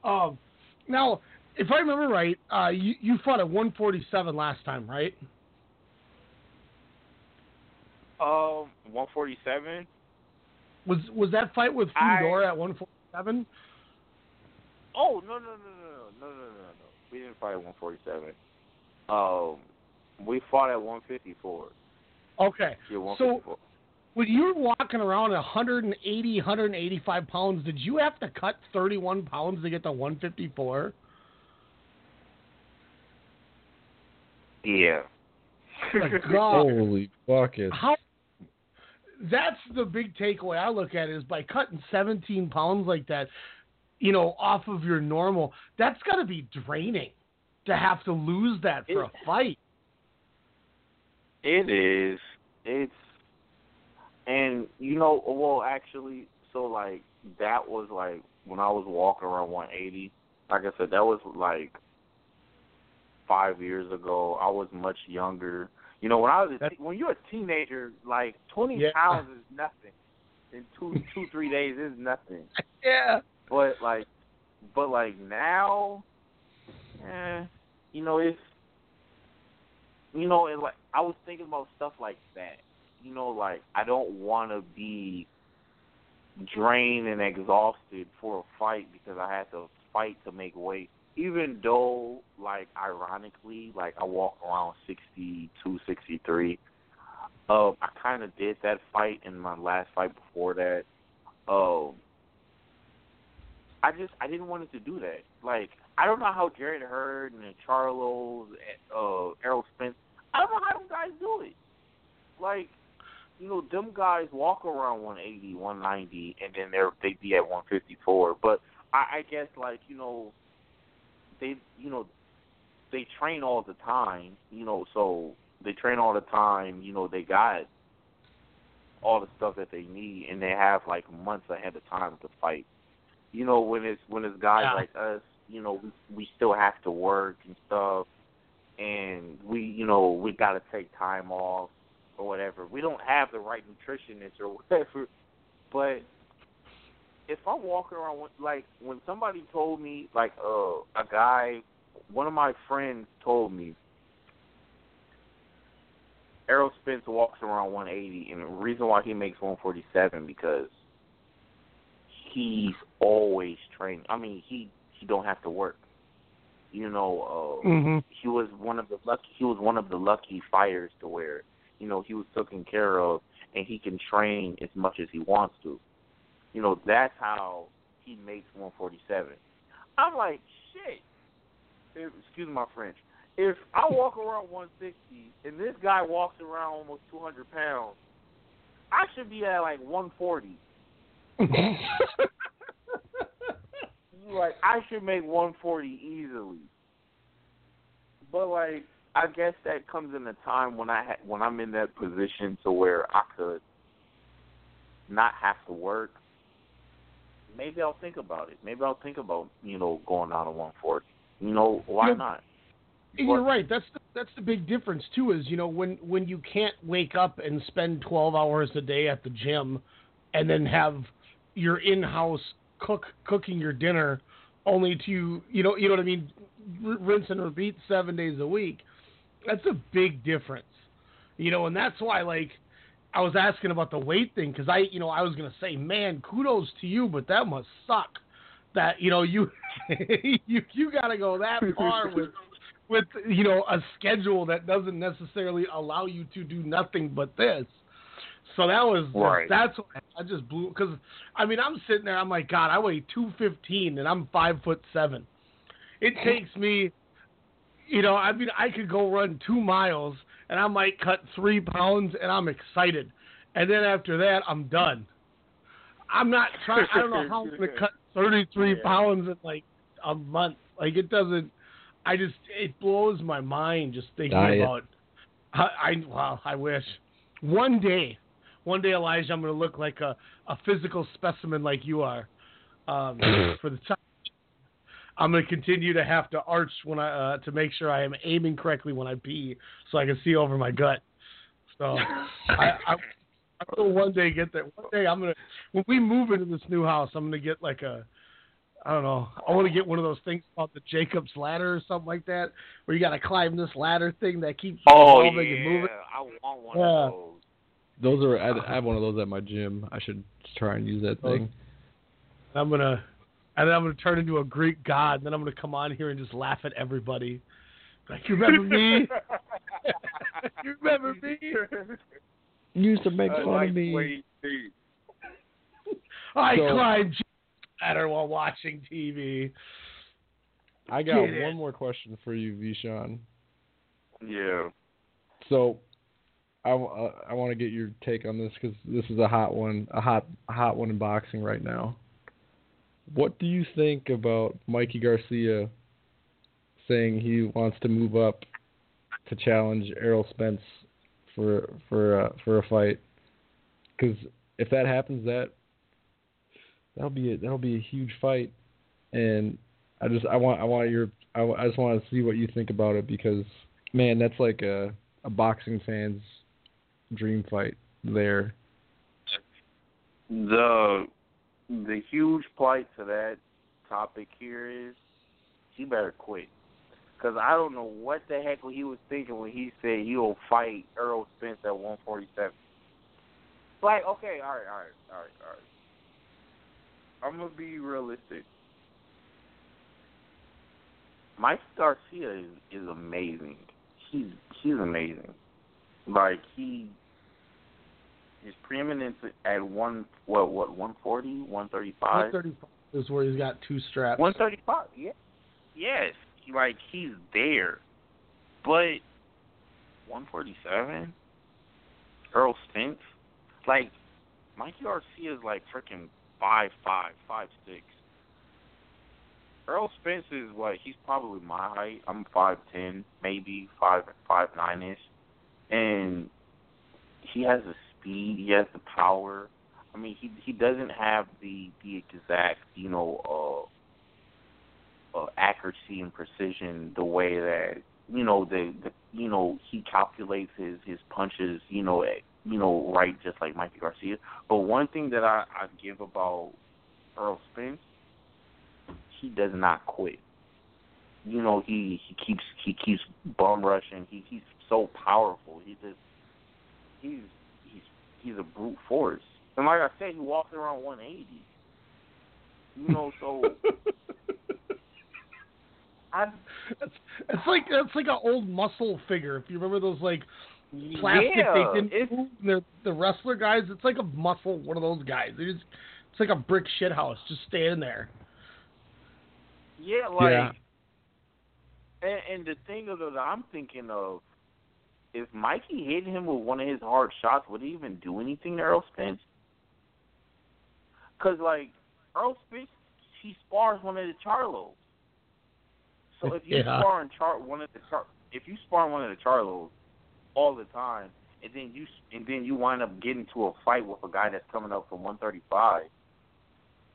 S4: Um, now, if I remember right, uh, you you fought at 147 last time, right?
S12: Um, one forty seven.
S4: Was was that fight with
S12: I-
S4: at 147?
S12: Oh no no no no no no no no no! We didn't fight at one forty seven. Um, we fought at one fifty four.
S4: Okay.
S12: Yeah, one
S4: So- when you were walking around 180, 185 pounds, did you have to cut 31 pounds to get to 154?
S12: Yeah.
S4: My God.
S5: Holy bucket!
S4: How? That's the big takeaway I look at is by cutting 17 pounds like that, you know, off of your normal. That's got to be draining to have to lose that for a fight.
S12: It is. It's and you know, well actually, so like that was like when I was walking around 180. Like I said, that was like five years ago. I was much younger. You know, when I was a te- when you're a teenager, like 20
S4: Yeah.
S12: pounds is nothing. In two two three days is nothing.
S4: Yeah.
S12: But like, but like now, eh, you know, it's you know, and like I was thinking about stuff like that. You know, like I don't want to be drained and exhausted for a fight because I had to fight to make weight. Even though, like, ironically, like I walk around sixty two, sixty three. Um, I kind of did that fight in my last fight before that. Um, I just I didn't want it to do that. Like I don't know how Jarrett Hurd and Charlos, uh, Errol Spence. I don't know how them guys do it. Like, you know, them guys walk around 180, 190, and then they're they be at 154. But I, I guess like you know, they you know, they train all the time. You know, so they train all the time. You know, they got all the stuff that they need, and they have like months ahead of time to fight. You know, when it's when it's guys
S4: Yeah.
S12: like us, you know, we, we still have to work and stuff, and we, you know, we got to take time off or whatever. We don't have the right nutritionist or whatever, but if I walk around like when somebody told me, like uh, a guy, one of my friends told me Errol Spence walks around 180, and the reason why he makes 147 because he's always training. I mean, he he don't have to work. You know, uh,
S4: Mhm.
S12: he was one of the lucky. He was one of the lucky fighters to where you know he was taken care of, and he can train as much as he wants to. You know, that's how he makes 147. I'm like, shit. If, excuse my French. If I walk around 160 and this guy walks around almost 200 pounds, I should be at like 140. like I should make 140 easily. But like I guess that comes in a time when I ha- when I'm in that position to where I could not have to work. Maybe I'll think about it. Maybe I'll think about you know going out of 140. You know why
S4: Yeah.
S12: not?
S4: And you're right. That's the, that's the big difference too. Is you know when when you can't wake up and spend 12 hours a day at the gym, and then have your in-house cook cooking your dinner, only to you know you know what I mean, r- rinse and repeat seven days a week. That's a big difference. You know, and that's why like I was asking about the weight thing because I you know I was gonna say man kudos to you, but that must suck. That you know you you you gotta go that far with with you know a schedule that doesn't necessarily allow you to do nothing but this. So that was
S12: Right.
S4: that's why I just blew because I mean I'm sitting there I'm like God I weigh two fifteen and I'm five foot seven. It takes me, you know I mean I could go run two miles and I might cut three pounds and I'm excited, and then after that I'm done. I'm not trying. I don't know how I'm gonna cut 33
S12: Yeah.
S4: pounds in like a month. Like it doesn't. I just it blows my mind just thinking
S5: Diet.
S4: about. I, I wow. I wish one day, one day, Elijah, I'm gonna look like a a physical specimen like you are. Um, for the time, I'm gonna continue to have to arch when I uh, to make sure I am aiming correctly when I pee, so I can see over my gut. So I, I I will one day get there. One day I'm gonna when we move into this new house, I'm gonna get like a I don't know. I want to get one of those things called the Jacob's ladder or something like that, where you got to climb this ladder thing that keeps
S12: Oh
S4: evolving and
S12: yeah,
S4: moving.
S12: I want one
S4: Yeah.
S12: of those.
S5: Those are I, I have one of those at my gym. I should try and use that thing.
S4: I'm gonna, and then I'm gonna turn into a Greek god, and then I'm gonna come on here and just laugh at everybody. Like, you remember me? you remember me?
S5: You used to make
S12: I
S5: fun
S12: like
S5: of me.
S4: I
S5: So-
S4: climbed ladder while watching TV.
S5: I got
S4: Get it.
S5: one more question for you, Ve Shawn.
S12: think. Yeah.
S5: So, I, w- uh, I want to get your take on this because this is a hot one, a hot a hot one in boxing right now. What do you think about Mikey Garcia saying he wants to move up to challenge Errol Spence for for uh, for a fight? Because if that happens, that that'll be a, that'll be a huge fight, and I just I want I want your I, I just want to see what you think about it because man, that's like a a boxing fan's dream fight there.
S12: The the huge plight to that topic here is he better quit. Because I don't know what the heck he was thinking when he said he'll fight Errol Spence at 147. Like, okay, all right, all right, all right, all right. I'm to be realistic. Mike Garcia is, is amazing. He's he's amazing. Like he his preeminence at one what what one forty one thirty five
S4: 135. is where he's got two straps.
S12: One thirty five. Yeah. Yes. Like he's there, but one forty seven. Errol Spence, like Mikey Garcia is like freaking five five, five six. Errol Spence is what he's probably my height. I'm five ten, maybe five five nine ish, and he has the speed, he has the power. I mean, he he doesn't have the the exact you know uh, uh accuracy and precision the way that you know the, the you know he calculates his his punches you know at, you know right just like Mikey Garcia. But one thing that I I give about Errol Spence he does not quit. You know, he he keeps he keeps bum rushing. He he's so powerful. He just he's he's he's a brute force. And like I said, he walks around 180. You know, so I
S4: it's, it's like it's like an old muscle figure. If you remember those like plastic
S12: yeah,
S4: they didn't move, the the wrestler guys. It's like a muscle one of those guys. They just, it's like a brick shit house just standing there.
S12: Yeah, like,
S4: Yeah.
S12: And, and the thing of that I'm thinking of, if Mikey hit him with one of his hard shots, would he even do anything to Errol Spence? Because like Errol Spence, he spars one of the Charlos. So if you
S4: Yeah.
S12: spar and char one of the char, if you spar one of the Charlos all the time, and then you and then you wind up getting to a fight with a guy that's coming up from 135,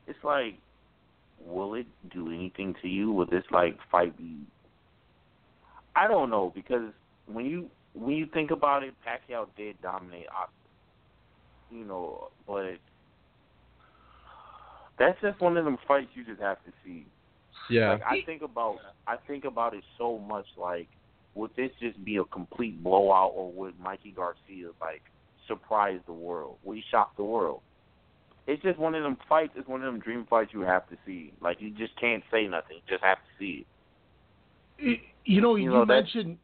S12: it's like will it do anything to you? Will this like fight be? I don't know because when you when you think about it, Pacquiao did dominate, Oscar, you know, but that's just one of them fights you just have to see.
S5: Yeah.
S12: Like I think about I think about it so much like would this just be a complete blowout or would Mikey Garcia like surprise the world? Would he shock the world? It's just one of them fights. It's one of them dream fights you have to see. Like you just can't say nothing. You just have to see it.
S4: You know,
S12: You
S4: you,
S12: know, that's-
S4: mentioned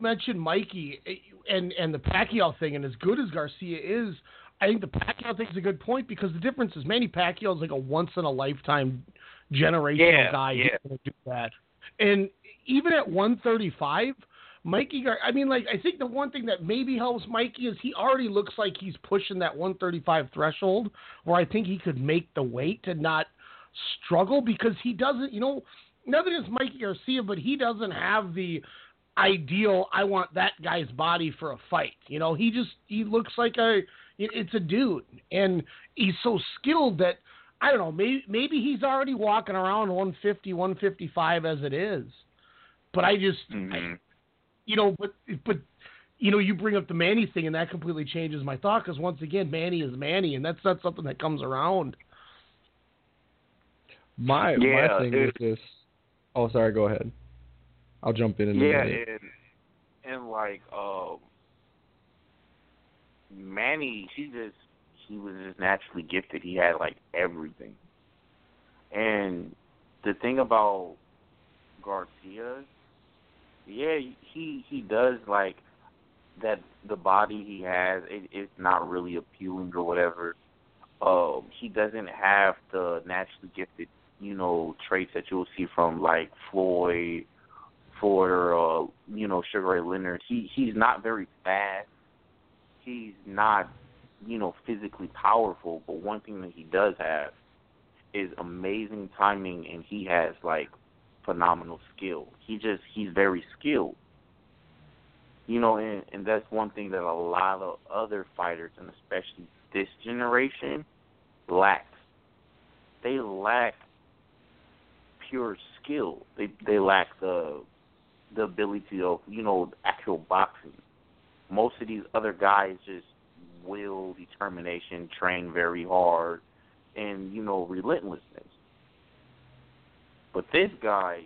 S4: mentioned Mikey eh, and and the Pacquiao thing, and as good as Garcia is, I think the Pacquiao thing is a good point because the difference is Manny Pacquiao is like a once in a lifetime generational
S12: Yeah,
S4: guy
S12: yeah.
S4: who's going to do that, and even at 135. Mikey, Gar- I mean, like, I think the one thing that maybe helps Mikey is he already looks like he's pushing that 135 threshold, where I think he could make the weight and not struggle because he doesn't, you know, nothing against Mikey Garcia, but he doesn't have the ideal. I want that guy's body for a fight. You know, he just he looks like a it's a dude, and he's so skilled that I don't know. Maybe maybe he's already walking around 150, 155 as it is. But I just, I, mm-hmm. you know, but but you know, you bring up the Manny thing, and that completely changes my thought because once again, Manny is Manny, and that's not something that comes around.
S5: My
S12: Yeah,
S5: my thing
S12: it-
S5: with this. Oh, sorry. Go ahead. I'll jump in in
S12: Yeah, and and like um, Manny, he just he was just naturally gifted. He had like everything. And the thing about Garcia, yeah, he he does like that. The body he has, it, it's not really appealing or whatever. Um, he doesn't have the naturally gifted, you know, traits that you'll see from like Floyd, Ford, or uh, you know, Sugar Ray Leonard. He he's not very fast. He's not, you know, physically powerful. But one thing that he does have is amazing timing, and he has like phenomenal skill. He just he's very skilled. You know, and, and that's one thing that a lot of other fighters, and especially this generation, lacks. They lack pure skill. They they lack the the ability of you know actual boxing. Most of these other guys just will, determination, train very hard, and you know relentlessness. But this guy,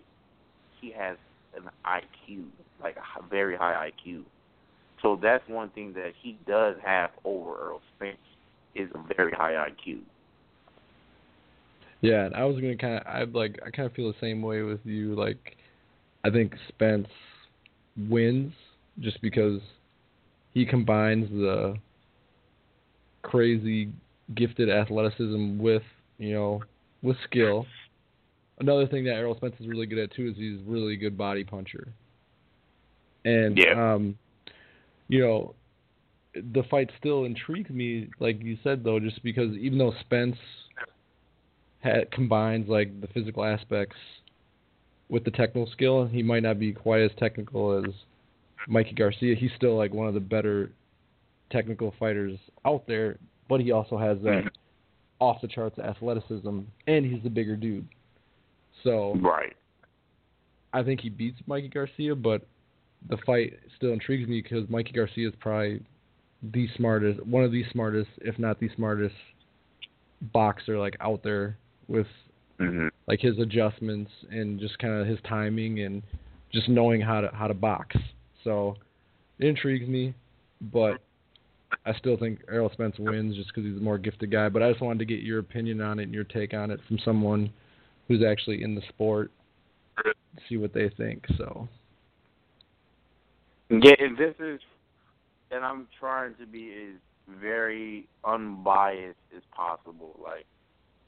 S12: he has an IQ, like a very high IQ. So that's one thing that he does have over Errol Spence is a very high IQ.
S5: Yeah, and I was gonna kind of, I'd like, I kind of feel the same way with you. Like, I think Spence wins just because he combines the crazy gifted athleticism with, you know, with skill. Another thing that Errol Spence is really good at too is he's a really good body puncher. And
S12: Yeah.
S5: um, you know, the fight still intrigues me, like you said though, just because even though Spence ha combines like the physical aspects with the technical skill, he might not be quite as technical as Mikey Garcia. He's still like one of the better technical fighters out there, but he also has that mm-hmm. off the charts athleticism, and he's the bigger dude. So
S12: Right.
S5: I think he beats Mikey Garcia, but the fight still intrigues me because Mikey Garcia is probably the smartest, one of the smartest, if not the smartest, boxer like out there with
S12: hmm
S5: like his adjustments and just kind of his timing and just knowing how to how to box. So it intrigues me, but I still think Errol Spence wins just because he's a more gifted guy. But I just wanted to get your opinion on it and your take on it from someone who's actually in the sport, see what they think. So
S12: Yeah, and this is, and I'm trying to be as very unbiased as possible. Like,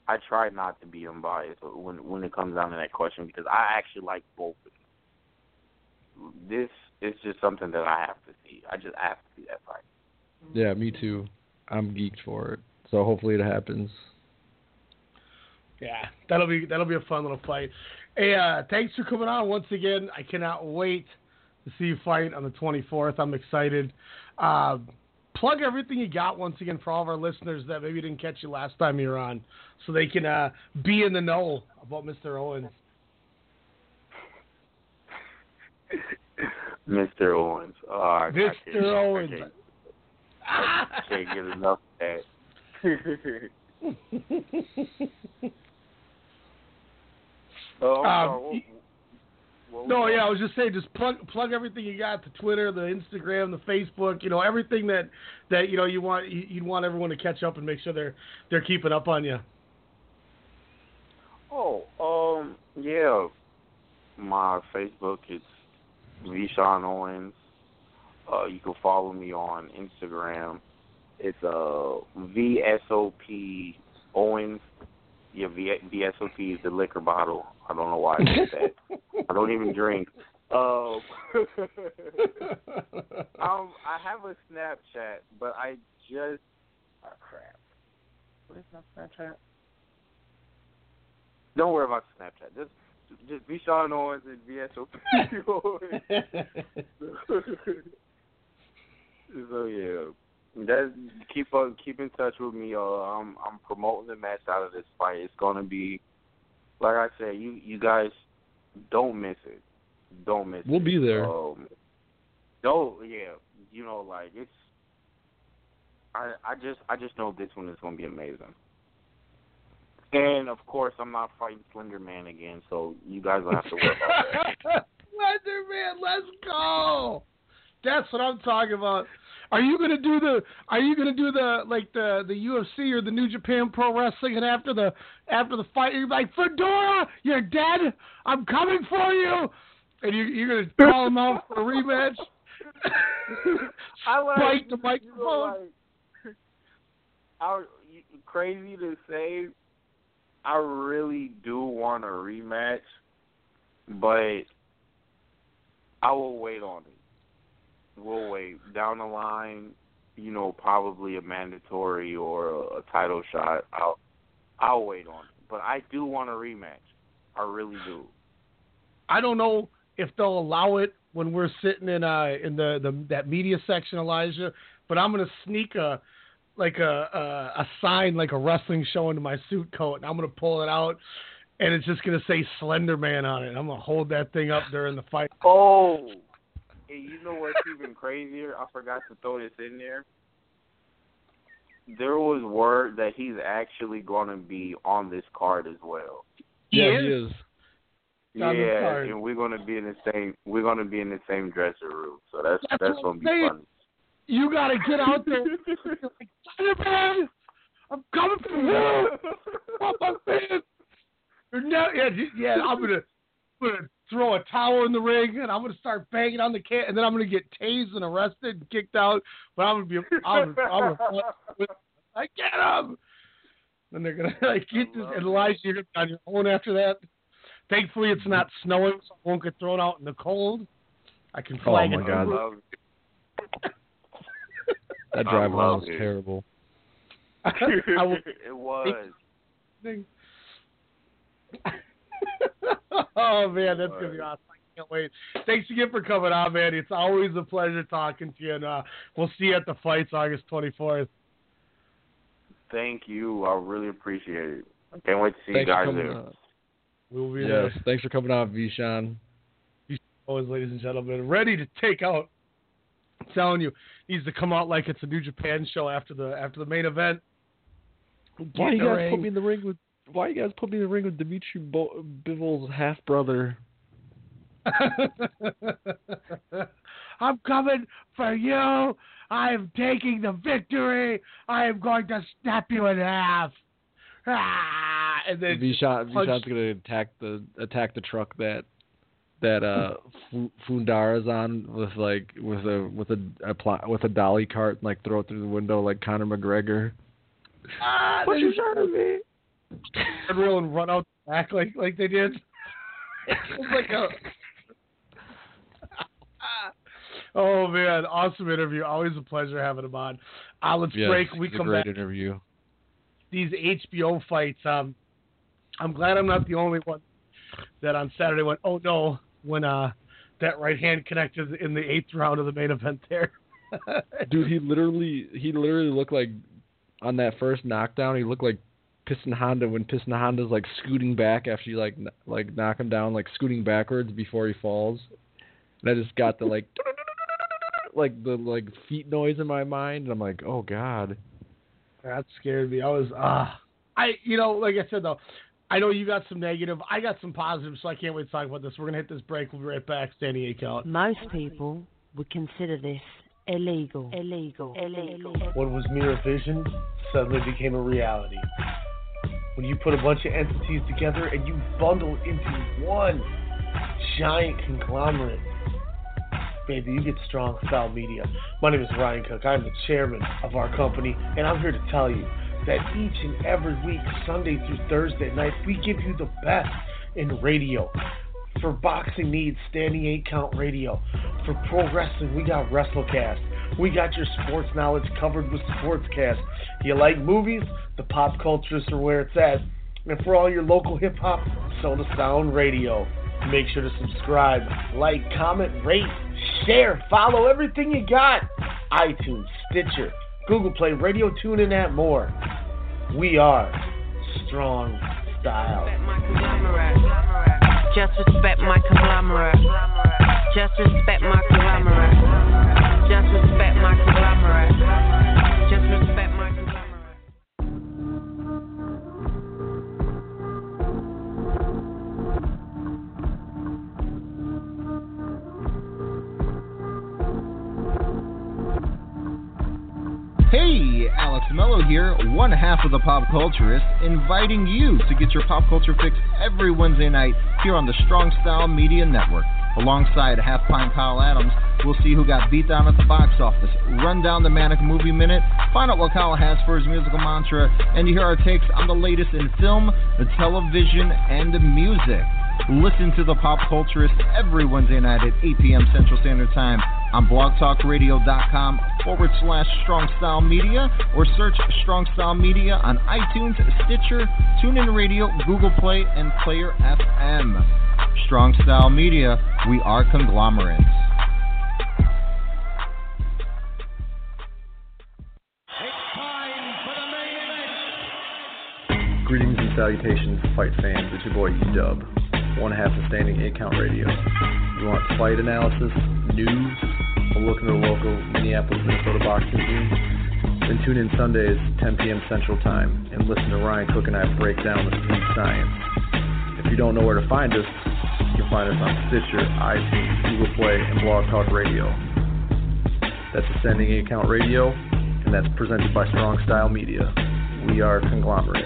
S12: I try not to be unbiased when when it comes down to that question because I actually like both of them. This is just something that I have to see. I just have to see that fight.
S5: yeah, me too. I'm geeked for it. So hopefully it happens.
S4: Yeah, that'll be that'll be a fun little fight. Hey, uh, thanks for coming on once again. I cannot wait to see you fight on the 24th. I'm excited. Uh, plug everything you got once again for all of our listeners that maybe didn't catch you last time you were on, so they can uh, be in the know about Mr. Owens.
S12: Mr. Owens. Oh, I,
S4: Mr.
S12: can't- I
S4: Owens.
S12: can't- I can't get enough of that. Oh,
S4: Um,
S12: sorry. What
S4: No, yeah. I was just saying, just plug plug everything you got: the Twitter, the Instagram, the Facebook. You know, everything that that you know you want you, you'd want everyone to catch up and make sure they're they're keeping up on you.
S12: Oh, um, yeah. My Facebook is Ve Shawn Owens. Uh, you can follow me on Instagram. It's uh VSOP Owens. Yeah, v- VSOP is the liquor bottle. I don't know why I did that. I don't even drink. Um, um, I have a Snapchat, but I just oh, crap. What is my Snapchat? Don't worry about Snapchat. Just just Ve Shawn Owens and VSOP Owens. so yeah, that keep on keep in touch with me. Uh, I'm I'm promoting the match out of this fight. It's gonna be, like I said, you you guys don't miss it. Don't miss it.
S5: We'll be there.
S12: Um, don't yeah, you know like it's. I I just I just know this one is gonna be amazing. And of course, I'm not fighting Slender Man again, so you guys will have to worry about that.
S4: Leatherman, let's go. That's what I'm talking about. Are you gonna do the? Are you gonna do the like the the UFC or the New Japan Pro Wrestling? And after the after the fight, you're like Fundora, you're dead. I'm coming for you. And you, you're gonna call him out for a rematch.
S12: I like
S4: Spike the microphone.
S12: like, I crazy to say, I really do want a rematch, but I will wait on it. We'll wait down the line. You know, probably a mandatory or a, a title shot. I'll I'll wait on it, but I do want a rematch. I really do.
S4: I don't know if they'll allow it when we're sitting in uh in the, the that media section, Elijah. But I'm gonna sneak a like a, a a sign like a wrestling show into my suit coat, and I'm gonna pull it out, and it's just gonna say Slender Man on it. And I'm gonna hold that thing up during the fight.
S12: Oh, and you know what's even crazier? I forgot to throw this in there. There was word that he's actually going to be on this card as well.
S5: Yeah, he is.
S4: On the
S12: yeah, and we're going to be in the same. We're going to be in the same dressing room, so that's
S4: That's
S12: that's, going to be
S4: saying.
S12: funny.
S4: You gotta get out there. like, Slender Man, I'm coming for you. Oh, my man. No- yeah, yeah, I'm gonna, I'm gonna throw a towel in the ring and I'm gonna start banging on the can, and then I'm gonna get tased and arrested and kicked out. But I'm gonna be, I'm, I'm gonna, I get him. And they're gonna like get this, and Elijah, you're gonna be on your own after that. Thankfully, it's not snowing, so I won't get thrown out in the cold. I can
S5: Oh my
S4: it.
S5: God.
S12: love
S5: That drive home was
S12: it.
S5: terrible.
S4: I will
S12: it was.
S4: oh man, that's gonna be awesome. I can't wait. Thanks again for coming on, man. It's always a pleasure talking to you, and uh, we'll see you at the fights August 24th.
S12: Thank you. I really appreciate it. Can't wait to see
S5: Thanks
S12: you guys there.
S5: on.
S4: We'll be
S5: Yes,
S4: there.
S5: thanks for coming on, Ve Shawn.
S4: Always, ladies and gentlemen, ready to take out. I'm telling you, needs to come out like it's a New Japan show after the after the main event.
S5: Why
S4: Get
S5: you
S4: in the
S5: guys put me in the ring with? Why you guys put me in the ring with Dimitri Bo- Bivol's half brother?
S4: I'm coming for you. I am taking the victory. I am going to snap you in half. Ah, and then
S5: Ve Shawn,
S4: punch-
S5: Ve Shawn's gonna attack the attack the truck that that uh Fu- Fundora's on with like with a with a, a pl- with a dolly cart and like throw it through the window like Conor McGregor.
S4: Ah,
S5: What you trying to me?
S4: Turn real and run out the back like like they did. it was like a. oh man, awesome interview. Always a pleasure having him on. Uh, let's
S5: Yes,
S4: break. We
S5: it's a
S4: come
S5: great
S4: back.
S5: interview.
S4: These HBO fights. Um, I'm glad I'm not the only one that on Saturday went. Oh no, when uh that right hand connected in the eighth round of the main event there.
S5: Dude, he literally he literally looked like on that first knockdown. He looked like Piston Honda when Piston Honda's like scooting back after you like kn- like knock him down, like scooting backwards before he falls. And I just got the like like the like feet noise in my mind, and I'm like, oh god.
S4: That scared me. I was ah. I you know, like I said though, I know you got some negative. I got some positive, so I can't wait to talk about this. We're gonna hit this break. We'll be right back. Standing eight count.
S1: Most people would consider this illegal. Illegal. Illegal.
S13: What was mere vision suddenly became a reality. When you put a bunch of entities together and you bundle into one giant conglomerate, baby, you get strong style media. My name is Ryan Cook. I'm the chairman of our company, and I'm here to tell you that each and every week, Sunday through Thursday night, we give you the best in radio. For boxing needs, standing eight count radio. For pro wrestling, we got WrestleCast. We got your sports knowledge covered with Sportscast. You like movies? The pop culturists are where it's at. And for all your local hip hop, Soda Sound Radio. Make sure to subscribe, like, comment, rate, share, follow everything you got. iTunes, Stitcher, Google Play, Radio Tune, and that more. We are Strong Style.
S14: Just respect my conglomerate. Just respect my conglomerate. Just respect my conglomerate. Just respect my.
S6: Hey, Alex Mello here, one half of the Pop Culturist, inviting you to get your pop culture fix every Wednesday night here on the Strong Style Media Network. Alongside Half Pint Kyle Adams, we'll see who got beat down at the box office, run down the Manic Movie Minute, find out what Kyle has for his musical mantra, and you hear our takes on the latest in film, the television, and the music. Listen to the Pop Culturist every Wednesday night at 8 p.m. Central Standard Time on blogtalkradio.com forward slash Strong Style Media or search Strong Style Media on iTunes, Stitcher, TuneIn Radio, Google Play, and Player FM. Strong Style Media, we are conglomerates.
S5: Greetings and salutations, fight fans. It's your boy E Dub, one half of Standing Eight Count Radio. You want fight analysis, news, a look into the local Minneapolis, Minnesota boxing scene? Then tune in Sundays, 10 p.m. Central Time, and listen to Ryan Cook and I break down the street science. If you don't know where to find us, you can find us on Stitcher, iTunes, Google Play, and Blog Talk Radio. That's Ascending Eight Count Radio, and that's presented by Strong Style Media. We are a conglomerate.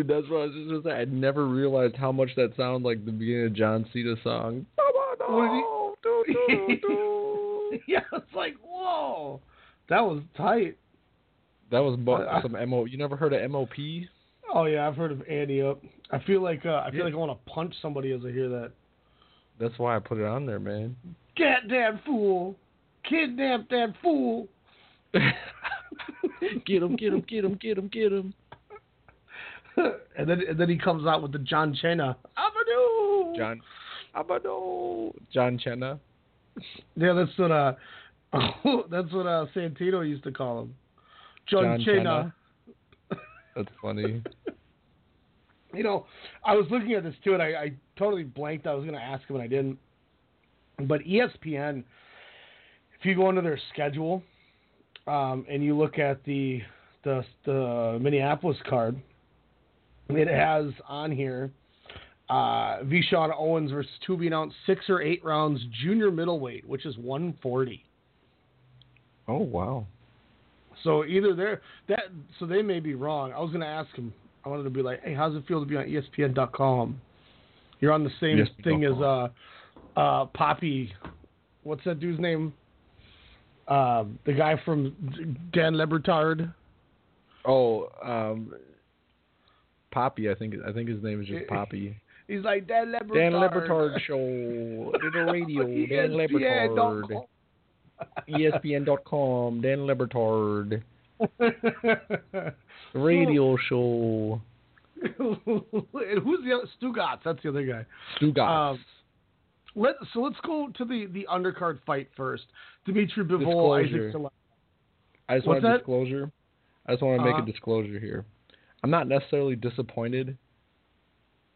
S5: Dude, that's what I was just gonna say. I never realized how much that sounded like the beginning of John Cena's song.
S4: What did he- yeah, it's like whoa, that was tight.
S5: That was
S4: I-
S5: some mo. You never heard of MOP?
S4: Oh yeah, I've heard of Andy Up. I feel like uh, I feel
S5: Yeah.
S4: like I want to punch somebody as I hear that.
S5: That's why I put it on there, man.
S4: Goddamn fool, kidnap that fool.
S5: get him, get him, get him, get him, get him.
S4: and then and then he comes out with the John Cena. Avenue.
S5: John Abado. John Chenna.
S4: Yeah, that's what uh, that's what uh Santino used to call him. John,
S5: John
S4: Cena.
S5: That's funny.
S4: You know, I was looking at this too, and I, I totally blanked. I was going to ask him, and I didn't. But ESPN, if you go into their schedule, um, and you look at the the the Minneapolis card, it has on here uh, Ve Shawn Owens versus to be announced six or eight rounds junior middleweight, which is 140.
S5: Oh wow.
S4: So either they're that so they may be wrong. I was gonna ask him. I wanted to be like, hey, how's it feel to be on ESPN.com? You're on the same thing as uh uh Poppy. What's that dude's name? Uh, the guy from Dan Le Batard.
S5: Oh, um, Poppy. I think I think his name is just Poppy.
S4: He's like Dan Le Batard.
S5: Dan Le Batard show. Little radio. Dan Le Batard. ESPN.com. Dan Le Batard. Radio show.
S4: and who's the other? Stugatz. That's the other guy.
S5: Stugatz.
S4: Um, let so let's go to the the undercard fight first. Dimitri Bivol, Isaac
S5: I just
S4: What's
S5: want a
S4: that?
S5: disclosure. I just want to make
S4: Uh-huh.
S5: a disclosure here. I'm not necessarily disappointed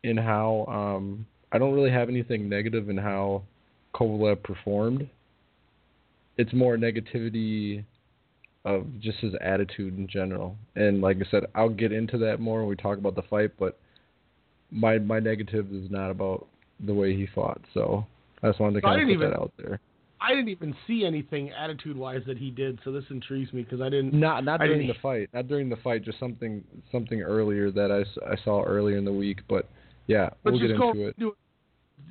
S5: in how um I don't really have anything negative in how Kovalev performed. It's more negativity of just his attitude in general. And like I said, I'll get into that more when we talk about the fight, but my my negative is not about the way he fought. So I just wanted to
S4: So
S5: kind of put
S4: even-
S5: that out there.
S4: I didn't even see anything attitude wise that he did, so this intrigues me because I didn't.
S5: Not not
S4: I
S5: during
S4: didn't-
S5: the fight. Not during the fight. Just something something earlier that I saw earlier in the week. But yeah,
S4: But
S5: we'll get into it.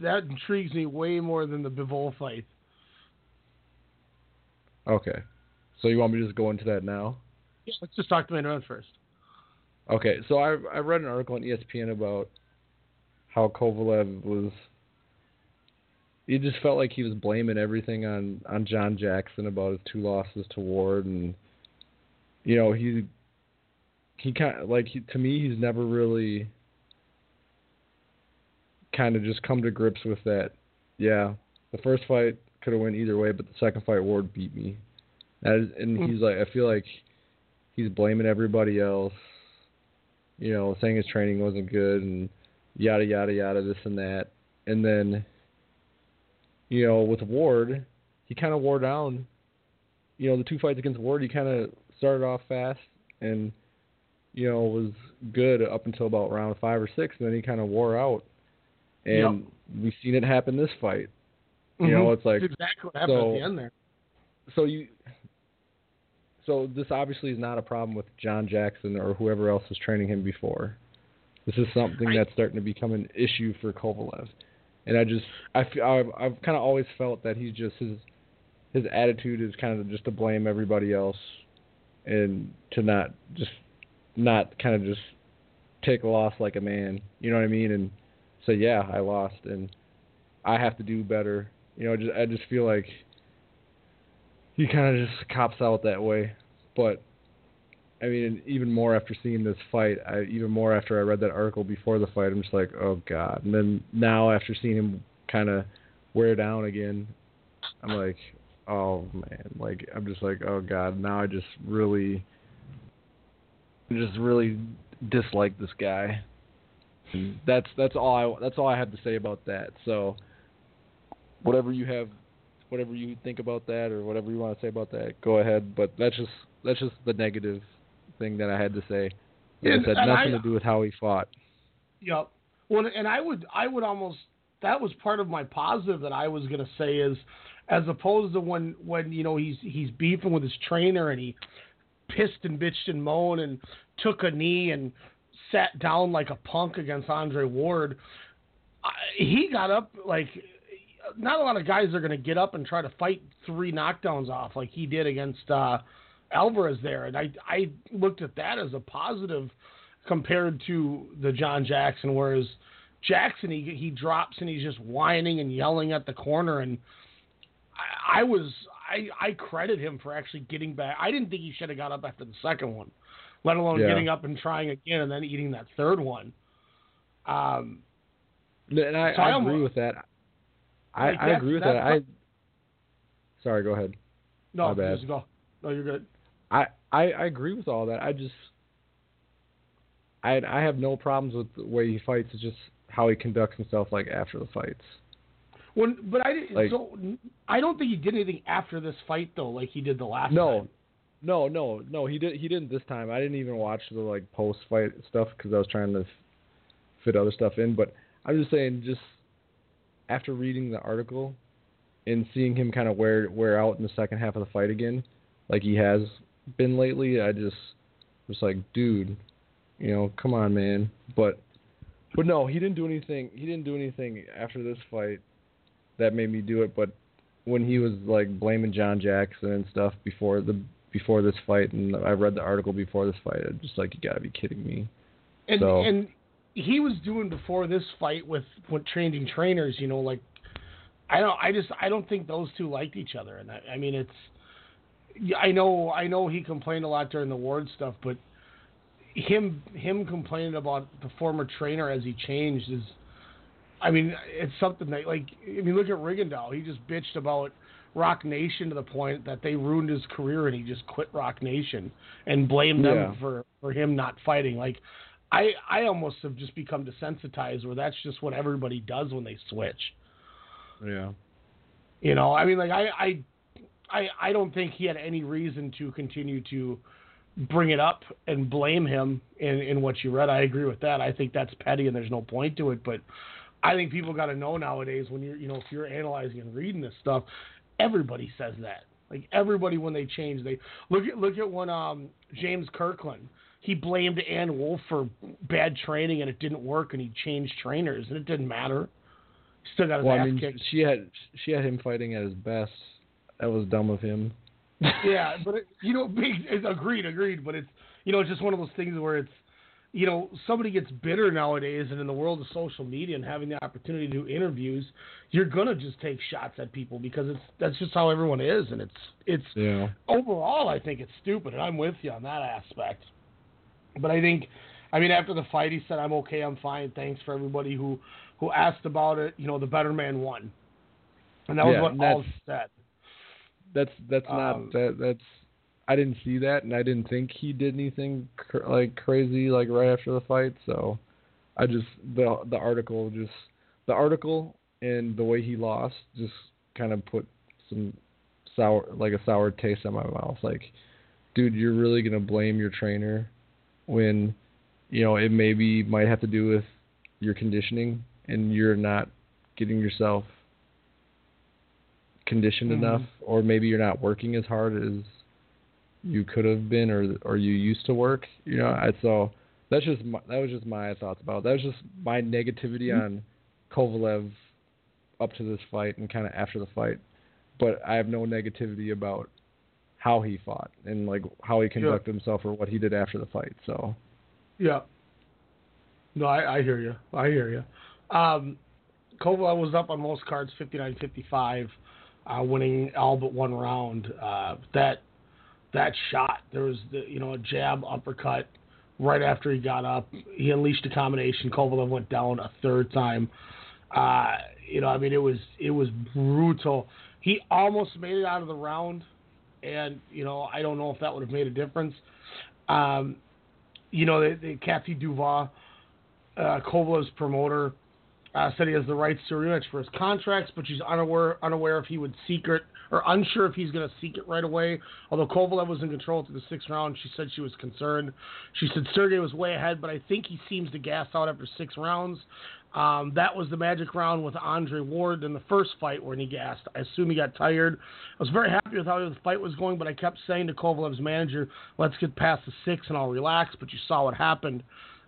S4: That intrigues me way more than the Bivol fight.
S5: Okay. So you want me to just go into that now?
S4: Yeah, let's just talk to event first.
S5: Okay. So I I read an article on ESPN about how Kovalev was. He just felt like he was blaming everything on on John Jackson about his two losses to Ward, and you know he he kind of like he, to me he's never really kind of just come to grips with that. Yeah, the first fight could have went either way, but the second fight Ward beat me. Is, and
S4: Mm.
S5: he's like, I feel like he's blaming everybody else. You know, saying his training wasn't good and yada yada yada this and that, and then you know with Ward, he kind of wore down. You know, the two fights against Ward, he kind of started off fast and you know was good up until about round five or six, and then he kind of wore out. And we've seen it happen this fight. You know,
S4: Mhm.
S5: it's like
S4: That's exactly what happened
S5: so,
S4: at the end there.
S5: So you, so this obviously is not a problem with John Jackson or whoever else was training him before. This is something that's starting to become an issue for Kovalev, and I just I I've, I've kind of always felt that he's just his his attitude is kind of just to blame everybody else and to not just not kind of just take a loss like a man. You know what I mean? And say, yeah, I lost, and I have to do better. You know, I just I just feel like he kind of just cops out that way. But I mean, even more after seeing this fight, I even more after I read that article before the fight, I'm just like, oh god. And then now after seeing him kind of wear down again, I'm like, oh man, like I'm just like, oh god. Now I just really, just really dislike this guy. And that's that's all I that's all I have to say about that. So whatever you have whatever you think about that or whatever you want to say about that, go ahead. But that's just that's just the negative thing that I had to say. Like
S4: And-
S5: I
S4: and
S5: nothing
S4: I-
S5: to do with how he fought.
S4: Yep. Well, and I would, I would almost. That was part of my positive that I was gonna say is, as opposed to when when you know he's he's beefing with his trainer and he pissed and bitched and moaned and took a knee and sat down like a punk against Andre Ward. I, he got up like not a lot of guys are going to get up and try to fight three knockdowns off like he did against uh, Alvarez there, and I I looked at that as a positive compared to the John Jackson, whereas Jackson he he drops and he's just whining and yelling at the corner, and I, I was I I credit him for actually getting back. I didn't think he should have got up after the second one, let alone
S5: Yeah.
S4: getting up and trying again and then eating that third one. Um,
S5: And I,
S4: So
S5: I
S4: I
S5: agree with that. I,
S4: Like,
S5: I agree with that. I sorry, go ahead.
S4: no, just go. No, you're good.
S5: I, I I agree with all that. I just I I have no problems with the way he fights. It's just how he conducts himself like after the fights.
S4: When, but I didn't.
S5: Like-
S4: so I don't think he did anything after this fight though, like he did the last
S5: No,
S4: time.
S5: no, no, no. He did he didn't this time. I didn't even watch the like post fight stuff because I was trying to fit other stuff in. But I'm just saying, just after reading the article and seeing him kind of wear wear out in the second half of the fight again, like he has been lately, I just was like, dude, you know, come on, man. But but no, he didn't do anything. He didn't do anything after this fight that made me do it. But when he was like blaming John Jackson and stuff before the before this fight, and I read the article before this fight, I'm just like, you gotta be kidding me.
S4: And
S5: so
S4: and he was doing before this fight with with training trainers, you know, like I don't I just I don't think those two liked each other and I, I mean it's I know I know he complained a lot during the Ward stuff, but him him complaining about the former trainer as he changed is I mean, it's something that like I mean look at Rigondeaux. He just bitched about Roc Nation to the point that they ruined his career and he just quit Roc Nation and blamed them
S5: Yeah.
S4: for for him not fighting. Like I I almost have just become desensitized where that's just what everybody does when they switch.
S5: yeah,
S4: You know, I mean, like I, I, I, I don't think he had any reason to continue to bring it up and blame him in in what you read. I agree with that. I think that's petty and there's no point to it. But I think people got to know nowadays when you're, you know, if you're analyzing and reading this stuff, everybody says that. Like everybody when they change, they look at look at when um James Kirkland. He blamed Ann Wolfe for bad training and it didn't work, and he changed trainers and it didn't matter. Still got his
S5: well,
S4: ass
S5: I mean,
S4: kicked.
S5: she had she had him fighting at his best. That was dumb of him.
S4: yeah, but it, you know, big, it's agreed, agreed. But it's you know, it's just one of those things where it's you know, somebody gets bitter nowadays, and in the world of social media and having the opportunity to do interviews, you're gonna just take shots at people because it's that's just how everyone is, and it's it's
S5: Yeah.
S4: overall, I think it's stupid, and I'm with you on that aspect. But I think, I mean, after the fight, he said, "I'm okay, I'm fine. Thanks for everybody who who asked about it. You know, the better man won." And that was
S5: Yeah,
S4: what all said.
S5: That's that's
S4: Um,
S5: not that that's. I didn't see that, and I didn't think he did anything cr- like crazy like right after the fight. So, I just the the article just the article and the way he lost just kind of put some sour like a sour taste in my mouth. Like, dude, you're really gonna blame your trainer when you know it maybe might have to do with your conditioning and you're not getting yourself conditioned
S4: Mhm.
S5: enough or maybe you're not working as hard as you could have been or or you used to work you know I, so that's just my, that was just my thoughts about it. that was just my negativity
S4: Mhm.
S5: on Kovalev up to this fight and kind of after the fight but I have no negativity about how he fought and like how he conducted himself or what he did after the fight so
S4: Yeah. No, I, I hear you. I hear you. Um, Kovalev was up on most cards, 59-55, uh, winning all but one round. Uh, that that shot, there was the you know a jab uppercut right after he got up. He unleashed a combination. Kovalev went down a third time. Uh, you know, I mean, it was it was brutal. He almost made it out of the round, and you know, I don't know if that would have made a difference. Um, you know, the, the Kathy Duva, uh, Kovalev's promoter, Uh, said he has the rights to rematch for his contracts, but she's unaware unaware if he would seek it or unsure if he's going to seek it right away. Although Kovalev was in control to the sixth round, she said she was concerned. She said Sergey was way ahead, but I think he seems to gas out after six rounds. Um, that was the magic round with Andre Ward in the first fight when he gassed. I assume he got tired. I was very happy with how the fight was going, but I kept saying to Kovalev's manager, "Let's get past the six and I'll relax." But you saw what happened.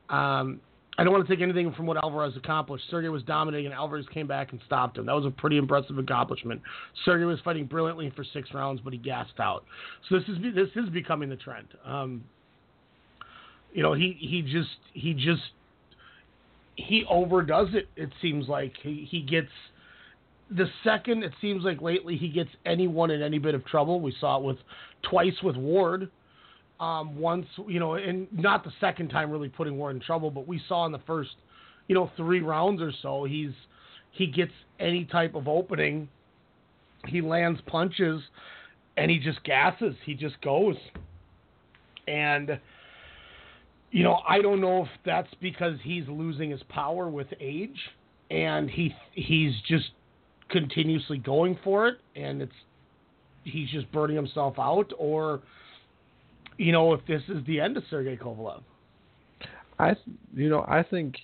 S4: Um, I don't want to take anything from what Alvarez accomplished. Sergey was dominating, and Alvarez came back and stopped him. That was a pretty impressive accomplishment. Sergey was fighting brilliantly for six rounds, but he gassed out. So this is this is becoming the trend. Um, you know, he he just he just he overdoes it. It seems like he he gets the second. It seems like lately he gets anyone in any bit of trouble. We saw it with twice with Ward um, once, you know, and not the second time really putting Ward in trouble, but we saw in the first, you know, three rounds or so, he's he gets any type of opening, he lands punches, and he just gasses, he just goes, and you know, I don't know if that's because he's losing his power with age, and he he's just continuously going for it, and it's he's just burning himself out, or you know, if this is the end of Sergey Kovalev.
S5: I, you know, I think